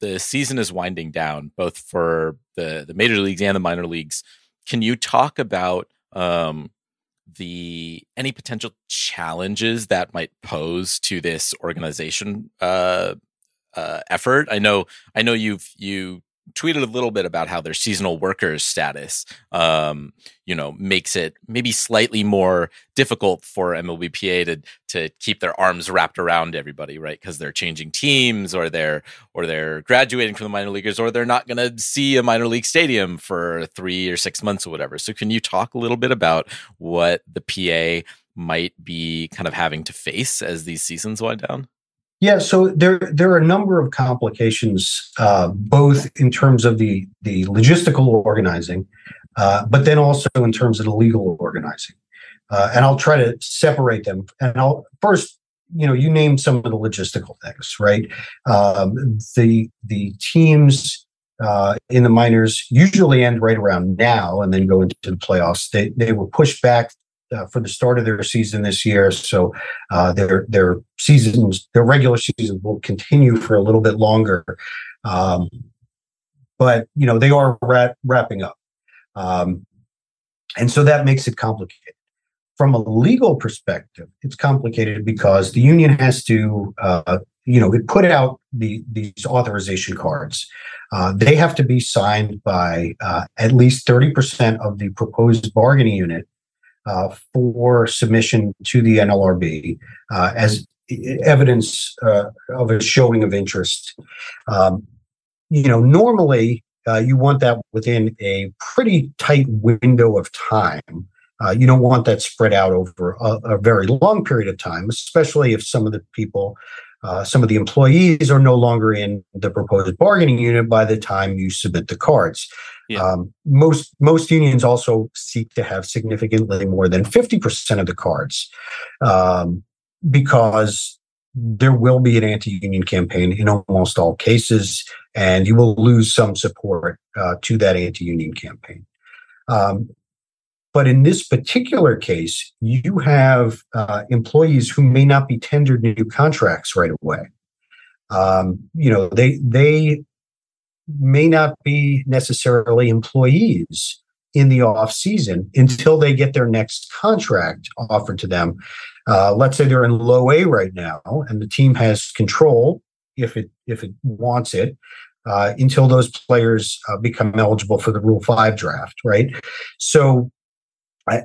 the season is winding down, both for the the major leagues and the minor leagues. Can you talk about um, the any potential challenges that might pose to this organization uh, uh, effort? I know I know you've you tweeted a little bit about how their seasonal workers status, um, you know, makes it maybe slightly more difficult for MLBPA to to keep their arms wrapped around everybody, right? Because they're changing teams, or they're or they're graduating from the minor leaguers, or they're not going to see a minor league stadium for three or six months or whatever. So, can you talk a little bit about what the PA might be kind of having to face as these seasons wind down? Yeah, so there there are a number of complications, uh, both in terms of the the logistical organizing, uh, but then also in terms of the legal organizing. Uh, and I'll try to separate them. And I'll first, you know, you named some of the logistical things, right? Um, the the teams uh, in the minors usually end right around now and then go into the playoffs. They they were pushed back uh, for the start of their season this year. So uh, their their seasons, their regular season will continue for a little bit longer. Um, but you know they are wrap, wrapping up, um, and so that makes it complicated. From a legal perspective, it's complicated because the union has to, uh, you know, it put out the these authorization cards. Uh, they have to be signed by uh, at least 30% of the proposed bargaining unit uh, for submission to the NLRB uh, as evidence uh, of a showing of interest. Um, you know, normally uh, you want that within a pretty tight window of time. Uh, you don't want that spread out over a, a, very long period of time, especially if some of the people uh, some of the employees are no longer in the proposed bargaining unit by the time you submit the cards. Yeah. Um, most most unions also seek to have significantly more than fifty percent of the cards, um, because there will be an anti-union campaign in almost all cases, and you will lose some support uh, to that anti-union campaign. Um, but in this particular case, you have uh, employees who may not be tendered new contracts right away. Um, you know, they they may not be necessarily employees in the off season until they get their next contract offered to them. Uh, let's say they're in low A right now, and the team has control if it if it wants it uh, until those players uh, become eligible for the Rule 5 draft, right? So,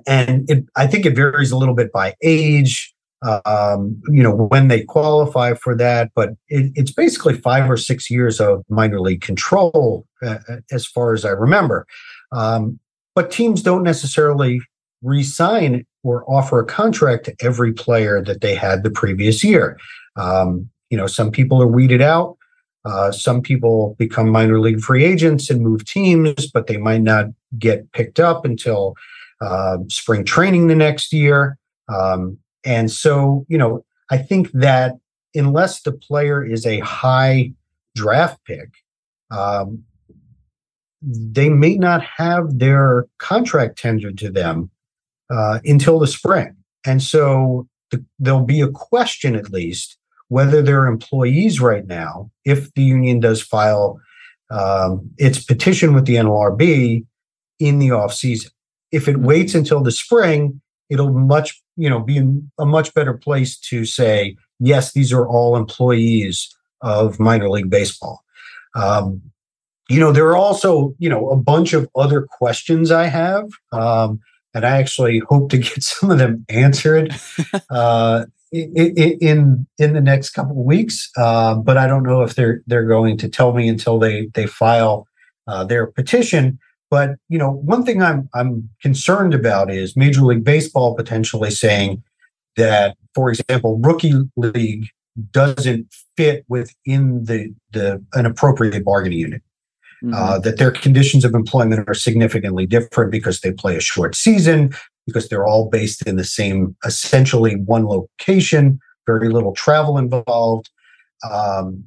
and it, I think it varies a little bit by age, um, you know, when they qualify for that, but it, it's basically five or six years of minor league control, uh, as far as I remember. Um, but teams don't necessarily re-sign or offer a contract to every player that they had the previous year. Um, you know, some people are weeded out. Uh, some people become minor league free agents and move teams, but they might not get picked up until uh, spring training the next year. Um, and so, you know, I think that unless the player is a high draft pick, um, they may not have their contract tendered to them uh, until the spring. And so the, there'll be a question, at least, whether they're employees right now, if the union does file um, its petition with the NLRB in the off season. If it waits until the spring, it'll much you know be in a much better place to say yes, these are all employees of minor league baseball. Um, you know, there are also, you know, a bunch of other questions I have. Um, and I actually hope to get some of them answered uh, in, in, in the next couple of weeks. Uh, but I don't know if they're they're going to tell me until they they file uh, their petition. But you know, one thing I'm I'm concerned about is Major League Baseball potentially saying that, for example, rookie league doesn't fit within the the an appropriate bargaining unit. Mm-hmm. Uh, that their conditions of employment are significantly different because they play a short season, because they're all based in the same, essentially one location, very little travel involved. Um,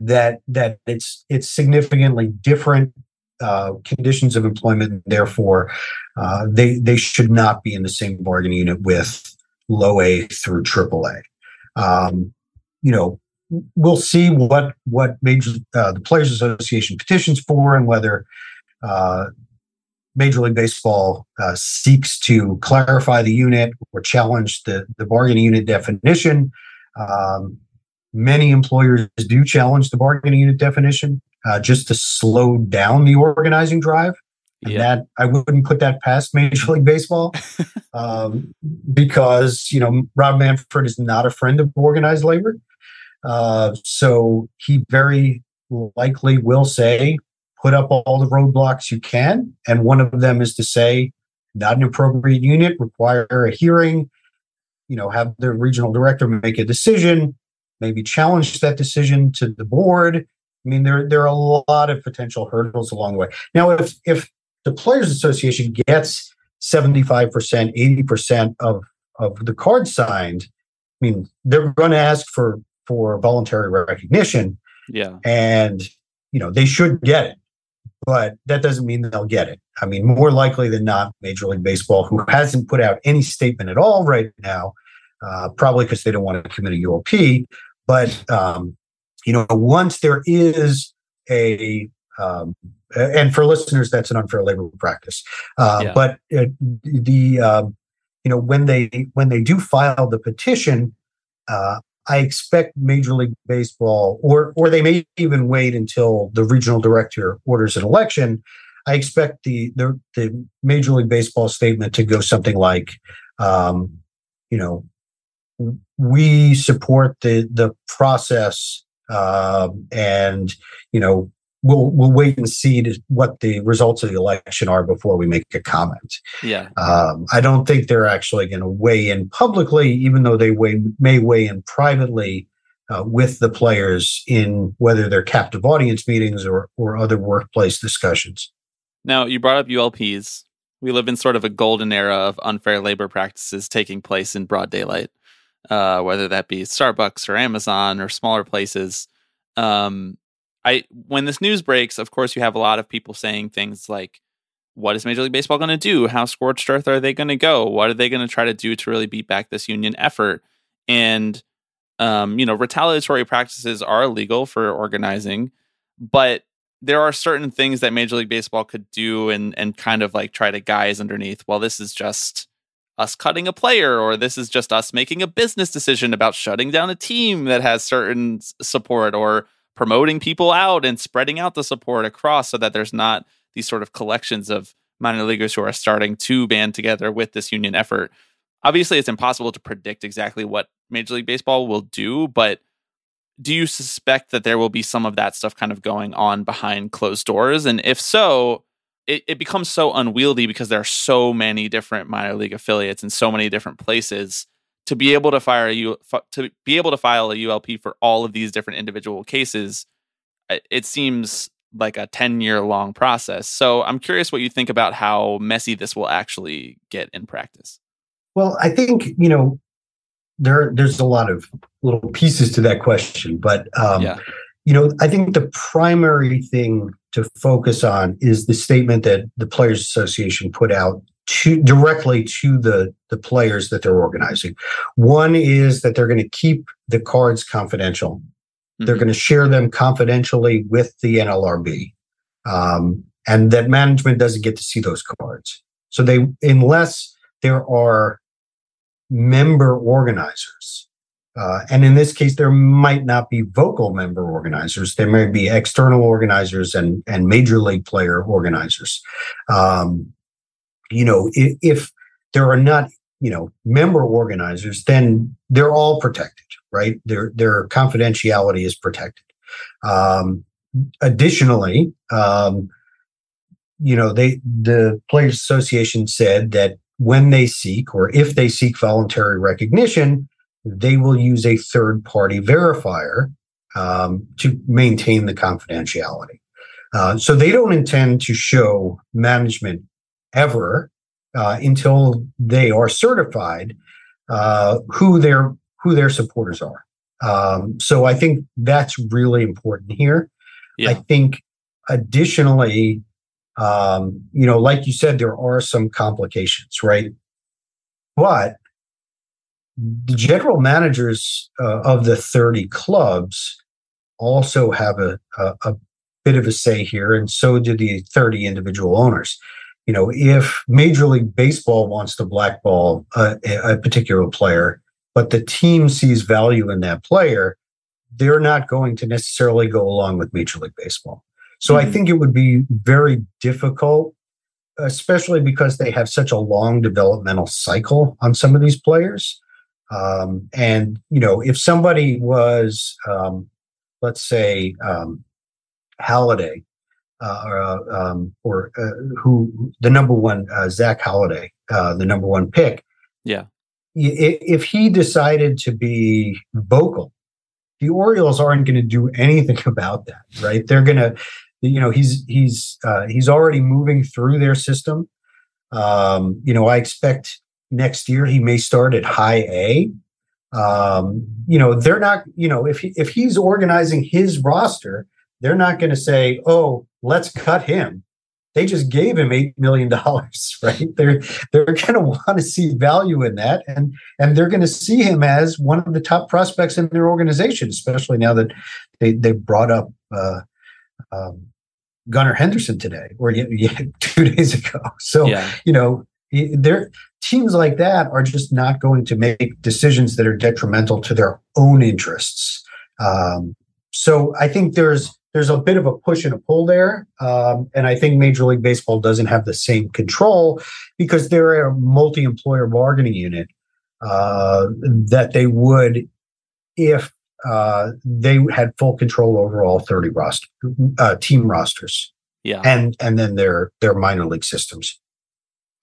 that that it's it's significantly different uh, conditions of employment, and therefore uh, they they should not be in the same bargaining unit with low A through triple A. Um, you know, we'll see what what major uh, the Players Association petitions for, and whether uh, Major League Baseball uh, seeks to clarify the unit or challenge the the bargaining unit definition. Um, many employers do challenge the bargaining unit definition uh, just to slow down the organizing drive. And that I wouldn't put that past Major League Baseball um, because you know Rob Manfred is not a friend of organized labor. Uh, so he very likely will say, put up all the roadblocks you can. And one of them is to say, not an appropriate unit, require a hearing, you know, have the regional director make a decision, maybe challenge that decision to the board. I mean, there, there are a lot of potential hurdles along the way. Now, if, if the Players Association gets 75%, 80% of, of the cards signed, I mean, they're going to ask for for voluntary recognition. Yeah. And, you know, they should get it, but that doesn't mean they'll get it. I mean, more likely than not, Major League Baseball, who hasn't put out any statement at all right now, uh, probably because they don't want to commit a ULP. But, um, you know, once there is a, um, and for listeners, that's an unfair labor practice. Uh, yeah. But uh, the, um, you know, when they when they do file the petition, uh, I expect Major League Baseball, or or they may even wait until the regional director orders an election. I expect the the, the Major League Baseball statement to go something like, um, you know, we support the the process, uh, and you know, we'll we'll wait and see to, what the results of the election are before we make a comment. Yeah, um, I don't think they're actually going to weigh in publicly, even though they weigh, may weigh in privately uh, with the players in whether they're captive audience meetings or or other workplace discussions. Now, you brought up ULPs. We live in sort of a golden era of unfair labor practices taking place in broad daylight, uh, whether that be Starbucks or Amazon or smaller places. Um, I when this news breaks, of course, you have a lot of people saying things like, "What is Major League Baseball going to do? How scorched earth are they going to go? What are they going to try to do to really beat back this union effort?" And um, you know, retaliatory practices are illegal for organizing, but there are certain things that Major League Baseball could do and and kind of like try to guise underneath. Well, this is just us cutting a player, or this is just us making a business decision about shutting down a team that has certain support, or promoting people out and spreading out the support across so that there's not these sort of collections of minor leaguers who are starting to band together with this union effort. Obviously, it's impossible to predict exactly what Major League Baseball will do, but do you suspect that there will be some of that stuff kind of going on behind closed doors? And if so, it, it becomes so unwieldy because there are so many different minor league affiliates in so many different places to be able to fire a U, to be able to file a ULP for all of these different individual cases. It seems like a 10 year long process. So I'm curious what you think about how messy this will actually get in practice. Well, I think, you know, there there's a lot of little pieces to that question, but um, yeah. you know, I think the primary thing to focus on is the statement that the Players Association put out to directly to the the players that they're organizing. One is that they're going to keep the cards confidential. Mm-hmm. They're going to share them confidentially with the NLRB, um, and that management doesn't get to see those cards. So they, unless there are member organizers. Uh, and in this case, there might not be vocal member organizers. There may be external organizers and, and major league player organizers. Um, you know, if, if, there are not, you know, member organizers, then they're all protected, right? Their their confidentiality is protected. Um, additionally, um, you know, they the Players Association said that when they seek or if they seek voluntary recognition, they will use a third party verifier um, to maintain the confidentiality. Uh, so they don't intend to show management ever uh, until they are certified uh, who their who their supporters are. Um, so I think that's really important here. Yeah. I think additionally, um, you know, like you said, there are some complications, right? But the general managers uh, of the 30 clubs also have a, a, a, bit of a say here, and so do the 30 individual owners. You know, if Major League Baseball wants to blackball a, a particular player, but the team sees value in that player, they're not going to necessarily go along with Major League Baseball. So mm-hmm. I think it would be very difficult, especially because they have such a long developmental cycle on some of these players. Um, and you know, if somebody was, um, let's say, um, Holliday, uh, or, uh, um, or uh, who the number one uh, Zack Holliday, uh, the number one pick, yeah. If he decided to be vocal, the Orioles aren't going to do anything about that, right? They're going to you know he's he's uh, he's already moving through their system. Um, you know, I expect next year he may start at high A. Um, you know, they're not. You know, if he, if he's organizing his roster, they're not going to say, "Oh, let's cut him." They just gave him eight million dollars, right? They're they're going to want to see value in that, and and they're going to see him as one of the top prospects in their organization, especially now that they they brought up uh, um, Gunnar Henderson today or yeah, two days ago. So, yeah. you know, there teams like that are just not going to make decisions that are detrimental to their own interests. Um, so I think there's there's a bit of a push and a pull there, um, and I think Major League Baseball doesn't have the same control because they're a multi-employer bargaining unit uh, that they would if uh, they had full control over all 30 roster uh, team rosters. Yeah. And and then their their minor league systems.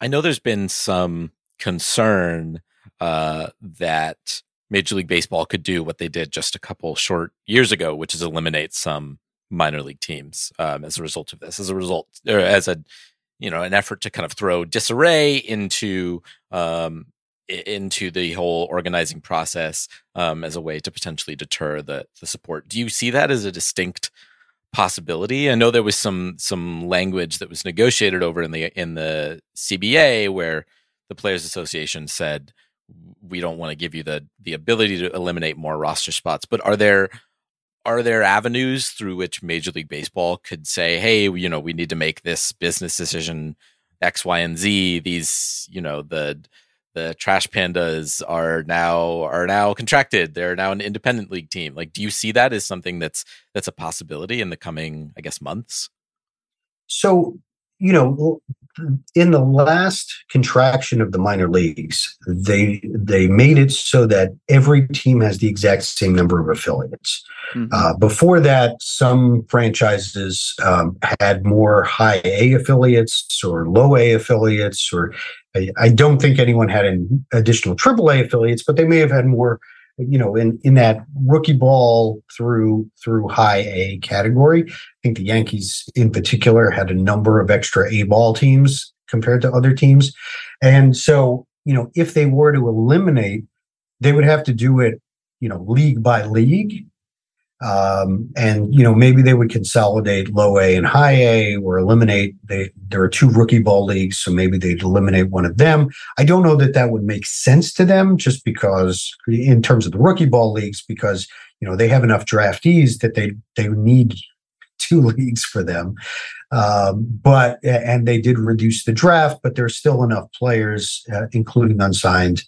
I know there's been some concern uh, that Major League Baseball could do what they did just a couple short years ago, which is eliminate some minor league teams um, as a result of this, as a result, or as a you know an effort to kind of throw disarray into um, into the whole organizing process um, as a way to potentially deter the the support. Do you see that as a distinct possibility? I know there was some some language that was negotiated over in the in the CBA where the Players Association said we don't want to give you the the ability to eliminate more roster spots, but are there are there avenues through which Major League Baseball could say, "Hey, you know, we need to make this business decision X, Y, and Z. These, you know, the the Trash Pandas are now are now contracted. They're now an independent league team. Like, do you see that as something that's that's a possibility in the coming, I guess, months? So, you know, in the last contraction of the minor leagues, they they made it so that every team has the exact same number of affiliates. Mm-hmm. Uh, before that, some franchises um, had more high A affiliates or low A affiliates, or I, I don't think anyone had an additional AAA affiliates, but they may have had more you know in in that rookie ball through through high A category. I think the Yankees in particular had a number of extra A ball teams compared to other teams. And so, you know, if they were to eliminate, they would have to do it, you know, league by league um, and you know maybe they would consolidate low A and high A, or eliminate. They, there are two rookie ball leagues, so maybe they'd eliminate one of them. I don't know that that would make sense to them, just because in terms of the rookie ball leagues, because you know they have enough draftees that they they need two leagues for them. Um, but and they did reduce the draft, but there's still enough players, uh, including unsigned,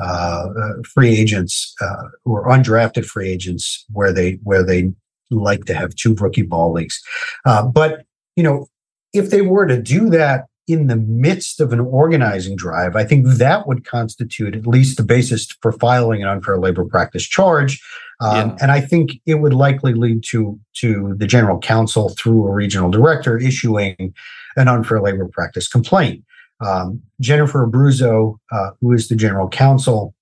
uh, uh, free agents uh, or undrafted free agents where they where they like to have two rookie ball leagues. Uh, but you know, if they were to do that in the midst of an organizing drive, I think that would constitute at least the basis for filing an unfair labor practice charge. Um, yeah. And I think it would likely lead to to the general counsel through a regional director issuing an unfair labor practice complaint. Um, Jennifer Abruzzo, uh, who is the general counsel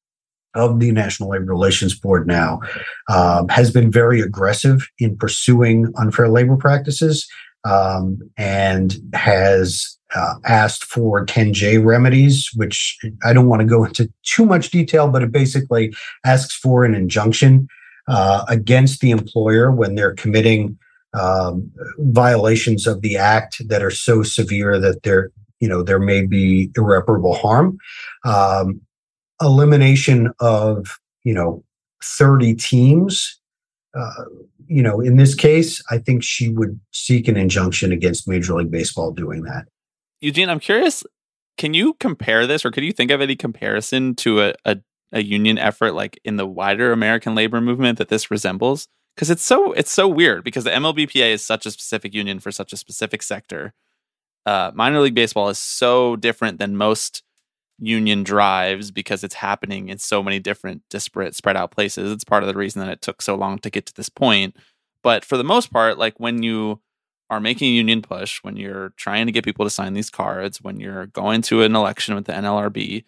of the National Labor Relations Board now, um, has been very aggressive in pursuing unfair labor practices um, and has uh, asked for 10J remedies, which I don't want to go into too much detail, but it basically asks for an injunction uh, against the employer when they're committing um, violations of the act that are so severe that they're you know there may be irreparable harm. Um, elimination of you know 30 teams uh, you know in this case i think she would seek an injunction against major league baseball doing that. Eugene i'm curious can you compare this or could you think of any comparison to a, a, a union effort like in the wider american labor movement that this resembles? Because it's so it's so weird because the mlbpa is such a specific union for such a specific sector uh, minor league baseball is so different than most union drives because it's happening in so many different disparate spread out places. It's part of the reason that it took so long to get to this point. But for the most part like when you are making a union push when you're trying to get people to sign these cards when you're going to an election with the NLRB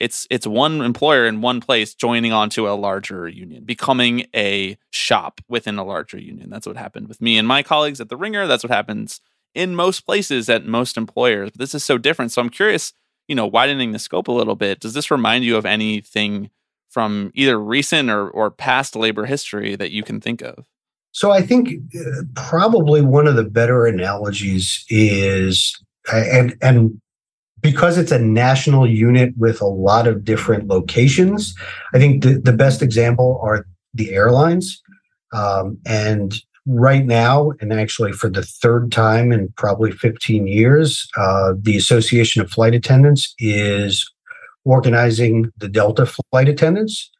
it's it's one employer in one place joining onto a larger union becoming a shop within a larger union. That's what happened with me and my colleagues at the ringer. That's what happens in most places at most employers. But this is so different. So I'm curious, you know, widening the scope a little bit, does this remind you of anything from either recent or, or past labor history that you can think of? So I think uh, probably one of the better analogies is and and because it's a national unit with a lot of different locations, I think the, the best example are the airlines. Um, and right now, and actually for the third time in probably 15 years, uh, the Association of Flight Attendants is organizing the Delta flight attendants.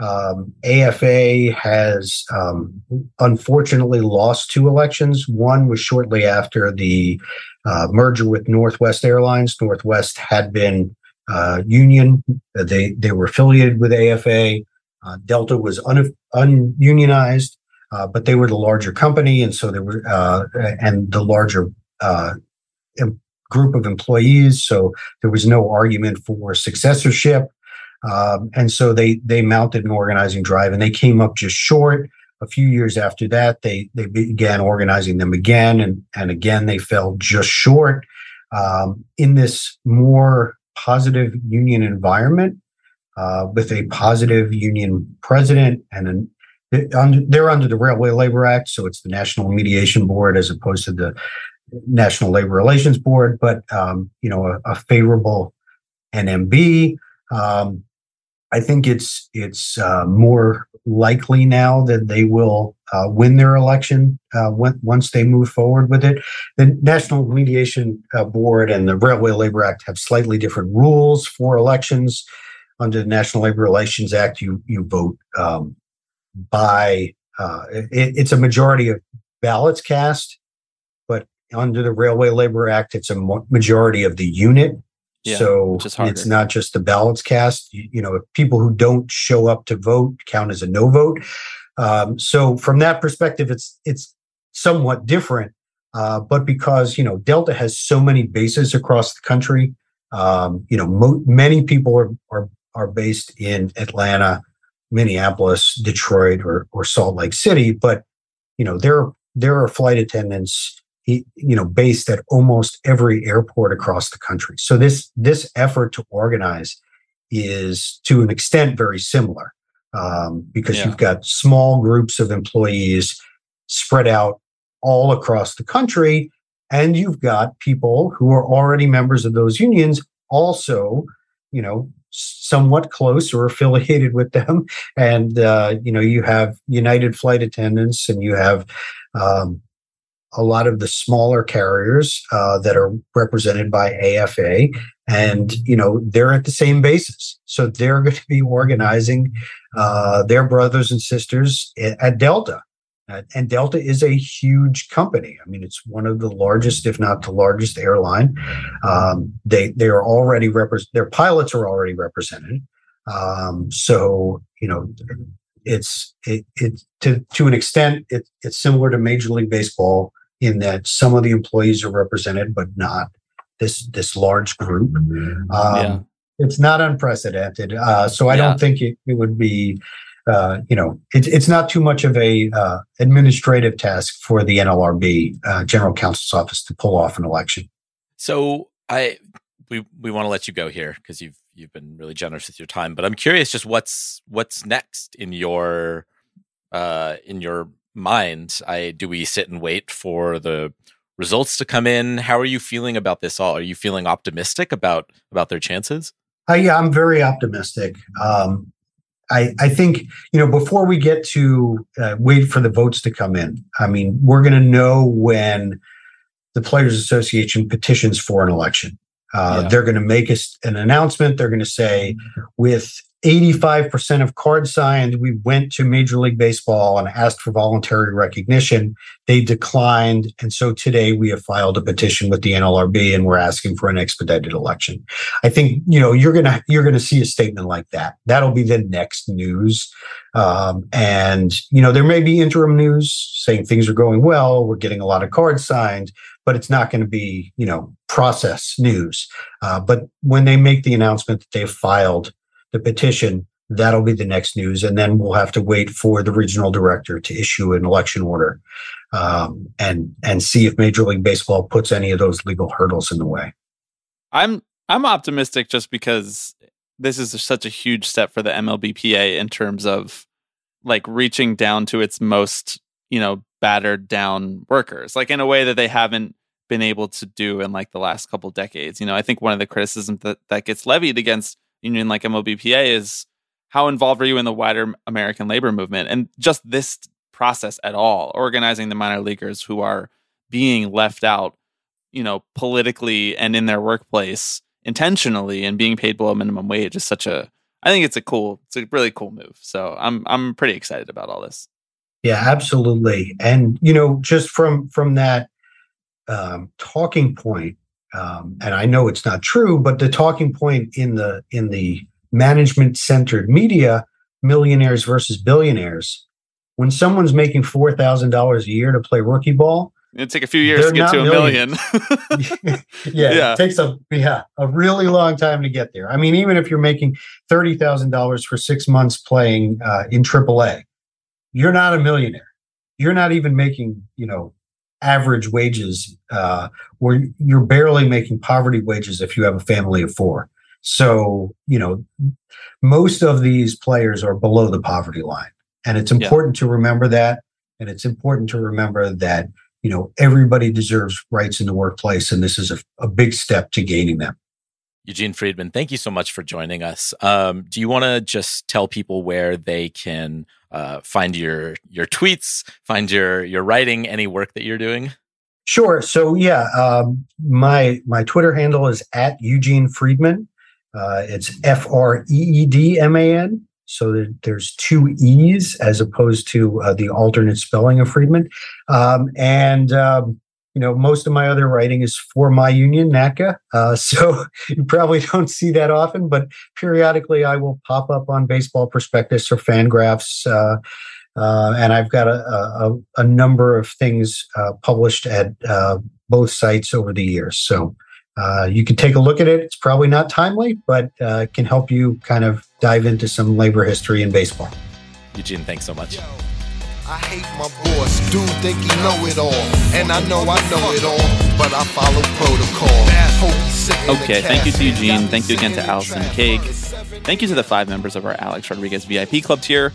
Um, AFA has um, unfortunately lost two elections. One was shortly after the uh, merger with Northwest Airlines. Northwest had been uh, union; they they were affiliated with AFA. Uh, Delta was un- ununionized, uh, but they were the larger company, and so they were uh, and the larger uh, group of employees. So there was no argument for successorship, um, and so they they mounted an organizing drive, and they came up just short. A few years after that, they they began organizing them again, and and again they fell just short. Um, in this more positive union environment, uh, with a positive union president and an they're under the Railway Labor Act, so it's the National Mediation Board as opposed to the National Labor Relations Board. But um, you know, a, a favorable NMB. Um, I think it's it's uh, more likely now that they will uh, win their election uh, when, once they move forward with it. The National Mediation uh, Board and the Railway Labor Act have slightly different rules for elections. under the National Labor Relations Act, you you vote um, by uh, it, it's a majority of ballots cast, but under the Railway Labor Act, it's a majority of the unit. Yeah, so it's not just the ballots cast. You, you, know, people who don't show up to vote count as a no vote. Um, so from that perspective, it's it's somewhat different. Uh, but because you know Delta has so many bases across the country, um, you know mo- many people are, are are based in Atlanta, Minneapolis, Detroit, or or Salt Lake City. But you know there there are flight attendants you know based at almost every airport across the country. So this this effort to organize is to an extent very similar um, because yeah. you've got small groups of employees spread out all across the country. And you've got people who are already members of those unions also, you know, somewhat close or affiliated with them. And, uh, you know, you have United flight attendants and you have, um, a lot of the smaller carriers uh, that are represented by AFA, and you know they're at the same basis, so they're going to be organizing uh, their brothers and sisters at Delta, and Delta is a huge company. I mean, it's one of the largest, if not the largest, airline. Um, they they are already represent. Their pilots are already represented. Um, so you know, it's it, it to to an extent it, it's similar to Major League Baseball in that some of the employees are represented, but not this this large group. Um, yeah. It's not unprecedented. Uh, so I yeah. don't think it, it would be uh, you know, it's it's not too much of a uh, administrative task for the NLRB uh, General Counsel's office to pull off an election. So I we we want to let you go here because you've you've been really generous with your time, but I'm curious just what's what's next in your uh in your mind. I do we sit and wait for the results to come in? How are you feeling about this all? Are you feeling optimistic about about their chances? Uh, yeah, I'm very optimistic. Um, I, I think you know before we get to uh, wait for the votes to come in. I mean, we're going to know when the Players Association petitions for an election. Uh, yeah. They're going to make us an announcement. They're going to say, with 85% of cards signed. We went to Major League Baseball and asked for voluntary recognition. They declined. And so today we have filed a petition with the NLRB and we're asking for an expedited election. I think, you know, you're to, you're to see a statement like that. That'll be the next news. Um, and, you know, there may be interim news saying things are going well. We're getting a lot of cards signed, but it's not going to be, you know, process news. Uh, but when they make the announcement that they've filed the petition, that'll be the next news. And then we'll have to wait for the regional director to issue an election order um, and and see if Major League Baseball puts any of those legal hurdles in the way. I'm I'm optimistic just because this is such a huge step for the MLBPA in terms of like reaching down to its most you know battered down workers, like in a way that they haven't been able to do in like the last couple decades. You know, I think one of the criticisms that that gets levied against union like MLBPA is how involved are you in the wider American labor movement? And just this process at all, organizing the minor leaguers who are being left out, you know, politically and in their workplace intentionally and being paid below minimum wage is such a I think it's a cool it's a really cool move. So I'm I'm pretty excited about all this. Yeah, absolutely. And you know, just from from that um, talking point um, and I know it's not true, but the talking point in the in the management centered media, millionaires versus billionaires, when someone's making four thousand dollars a year to play rookie ball, it take a few years to get to a million. yeah, yeah, it takes a yeah a really long time to get there. I mean, even if you're making thirty thousand dollars for six months playing uh, in AAA, you're not a millionaire. You're not even making you know average wages uh, where you're barely making poverty wages if you have a family of four. So, you know, most of these players are below the poverty line. And it's important yeah. to remember that. And it's important to remember that, you know, everybody deserves rights in the workplace. And this is a, a big step to gaining them. Eugene Freedman, thank you so much for joining us. Um, do you want to just tell people where they can uh, find your your tweets, find your your writing, any work that you're doing? Sure. So yeah, um, my my Twitter handle is at Eugene Freedman. Uh, it's F R E E D M A N. So there's two E's as opposed to uh, the alternate spelling of Friedman. Um, and um, you know, most of my other writing is for my union, NATCA. Uh, so you probably don't see that often, but periodically I will pop up on Baseball Prospectus or Fangraphs. Uh, uh, and I've got a, a, a number of things uh, published at uh, both sites over the years. So uh, you can take a look at it. It's probably not timely, but it can help you kind of dive into some labor history in baseball. Eugene, thanks so much. I hate my boss. Dude think he know it all. And I know I know it all, but I follow protocol. Okay, thank you to Eugene. Thank you again to Allison McCague. Thank you to the five members of our Alex Rodriguez VIP Club tier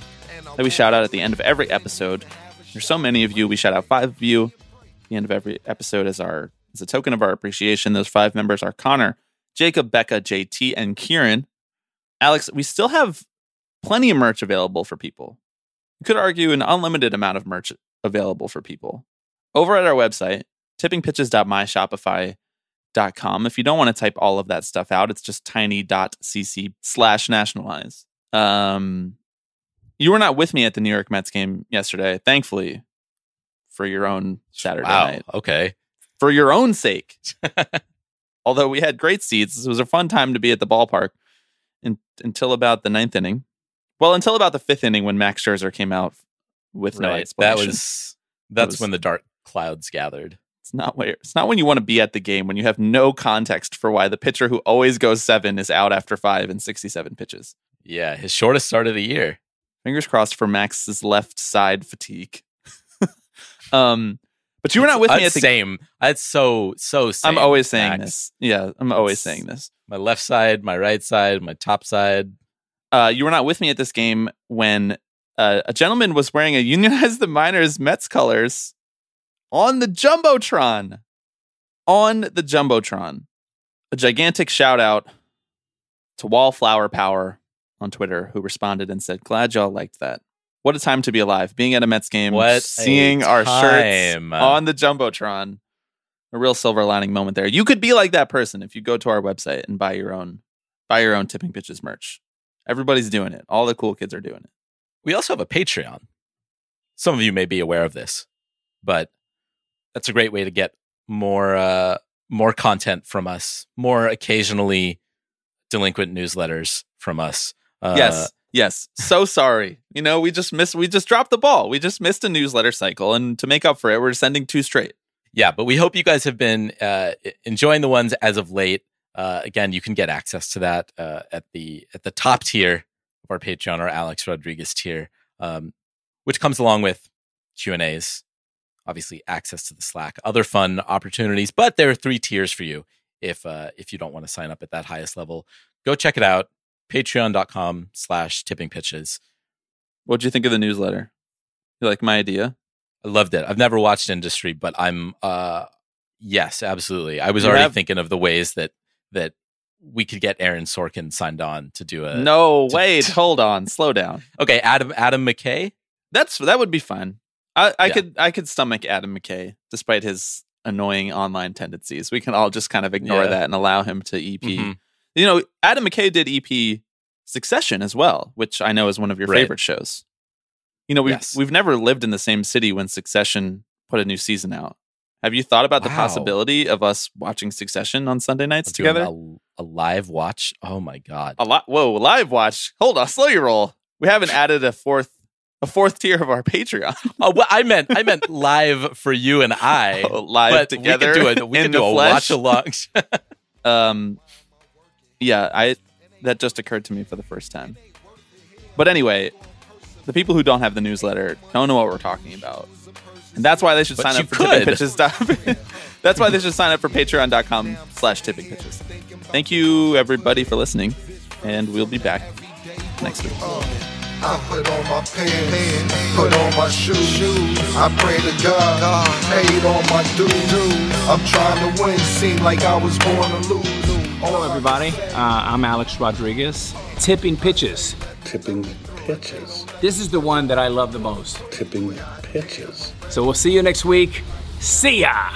that we shout out at the end of every episode. There's so many of you. We shout out five of you at the end of every episode as our as a token of our appreciation. Those five members are Connor, Jacob, Becca, JT, and Kieran. Alex, we still have plenty of merch available for people. Could argue an unlimited amount of merch available for people. Over at our website, tippingpitches.myshopify.com. If you don't want to type all of that stuff out, it's just tiny.cc slash nationalize. Um, you were not with me at the New York Mets game yesterday, thankfully, for your own Saturday wow, night. Okay. For your own sake. Although we had great seats, it was a fun time to be at the ballpark in, until about the ninth inning. Well, until about the fifth inning when Max Scherzer came out with no right. That was that's was, when the dark clouds gathered. It's not where it's not when you want to be at the game when you have no context for why the pitcher who always goes seven is out after five and sixty-seven pitches. Yeah, his shortest start of the year. Fingers crossed for Max's left side fatigue. um, but you were not with me at the same. That's so so. Same, I'm always saying Max. this. Yeah, I'm always it's saying this. My left side, my right side, my top side. Uh, you were not with me at this game when uh, a gentleman was wearing a Unionize the Minors Mets colors on the Jumbotron. On the Jumbotron. A gigantic shout out to Wallflower Power on Twitter who responded and said, Glad y'all liked that. What a time to be alive. Being at a Mets game, what seeing our shirts on the Jumbotron. A real silver lining moment there. You could be like that person if you go to our website and buy your own buy your own tipping pitches merch. Everybody's doing it. All the cool kids are doing it. We also have a Patreon. Some of you may be aware of this, but that's a great way to get more uh, more content from us, more occasionally delinquent newsletters from us. Uh, yes, yes. So sorry. You know, we just missed. We just dropped the ball. We just missed a newsletter cycle, and to make up for it, we're sending two straight. Yeah, but we hope you guys have been uh, enjoying the ones as of late. Uh, again, you can get access to that uh, at the at the top tier of our Patreon, our Alex Rodriguez tier, um, which comes along with Q and A's, obviously access to the Slack, other fun opportunities. But there are three tiers for you if uh, if you don't want to sign up at that highest level. Go check it out. Patreon.com slash tipping pitches. What'd you think of the newsletter? You like my idea? I loved it. I've never watched industry, but I'm uh yes, absolutely. I was you already have, thinking of the ways that that we could get Aaron Sorkin signed on to do a. No, to, wait, hold on, slow down. Okay, Adam Adam McKay. That's that would be fun. I, I yeah. could I could stomach Adam McKay despite his annoying online tendencies. We can all just kind of ignore yeah. that and allow him to EP. Mm-hmm. You know, Adam McKay did EP Succession as well, which I know is one of your right. favorite shows. You know, we've yes. we've never lived in the same city when Succession put a new season out. Have you thought about wow. the possibility of us watching Succession on Sunday nights together? A, a, live watch? Oh my god! A lot. Whoa, live watch. Hold on, slow your roll. We haven't added a fourth a fourth tier of our Patreon. oh, well, I meant I meant live for you and I. Oh, live together. We could do a we could do a watch along. um, yeah, I that just occurred to me for the first time. But anyway, the people who don't have the newsletter don't know what we're talking about. And that's why they should but sign up for could. tipping pitches. that's why they should sign up for patreon.com slash tipping pitches. Thank you everybody for listening. And we'll be back next week. I put on my pants, put on my shoes. I pray to God, paid on my dues. I'm trying to win, seem like I was born to lose. Hello, everybody. Uh, I'm Alex Rodriguez. Tipping pitches. Tipping pitches. This is the one that I love the most. Tipping pitches. So we'll see you next week. See ya!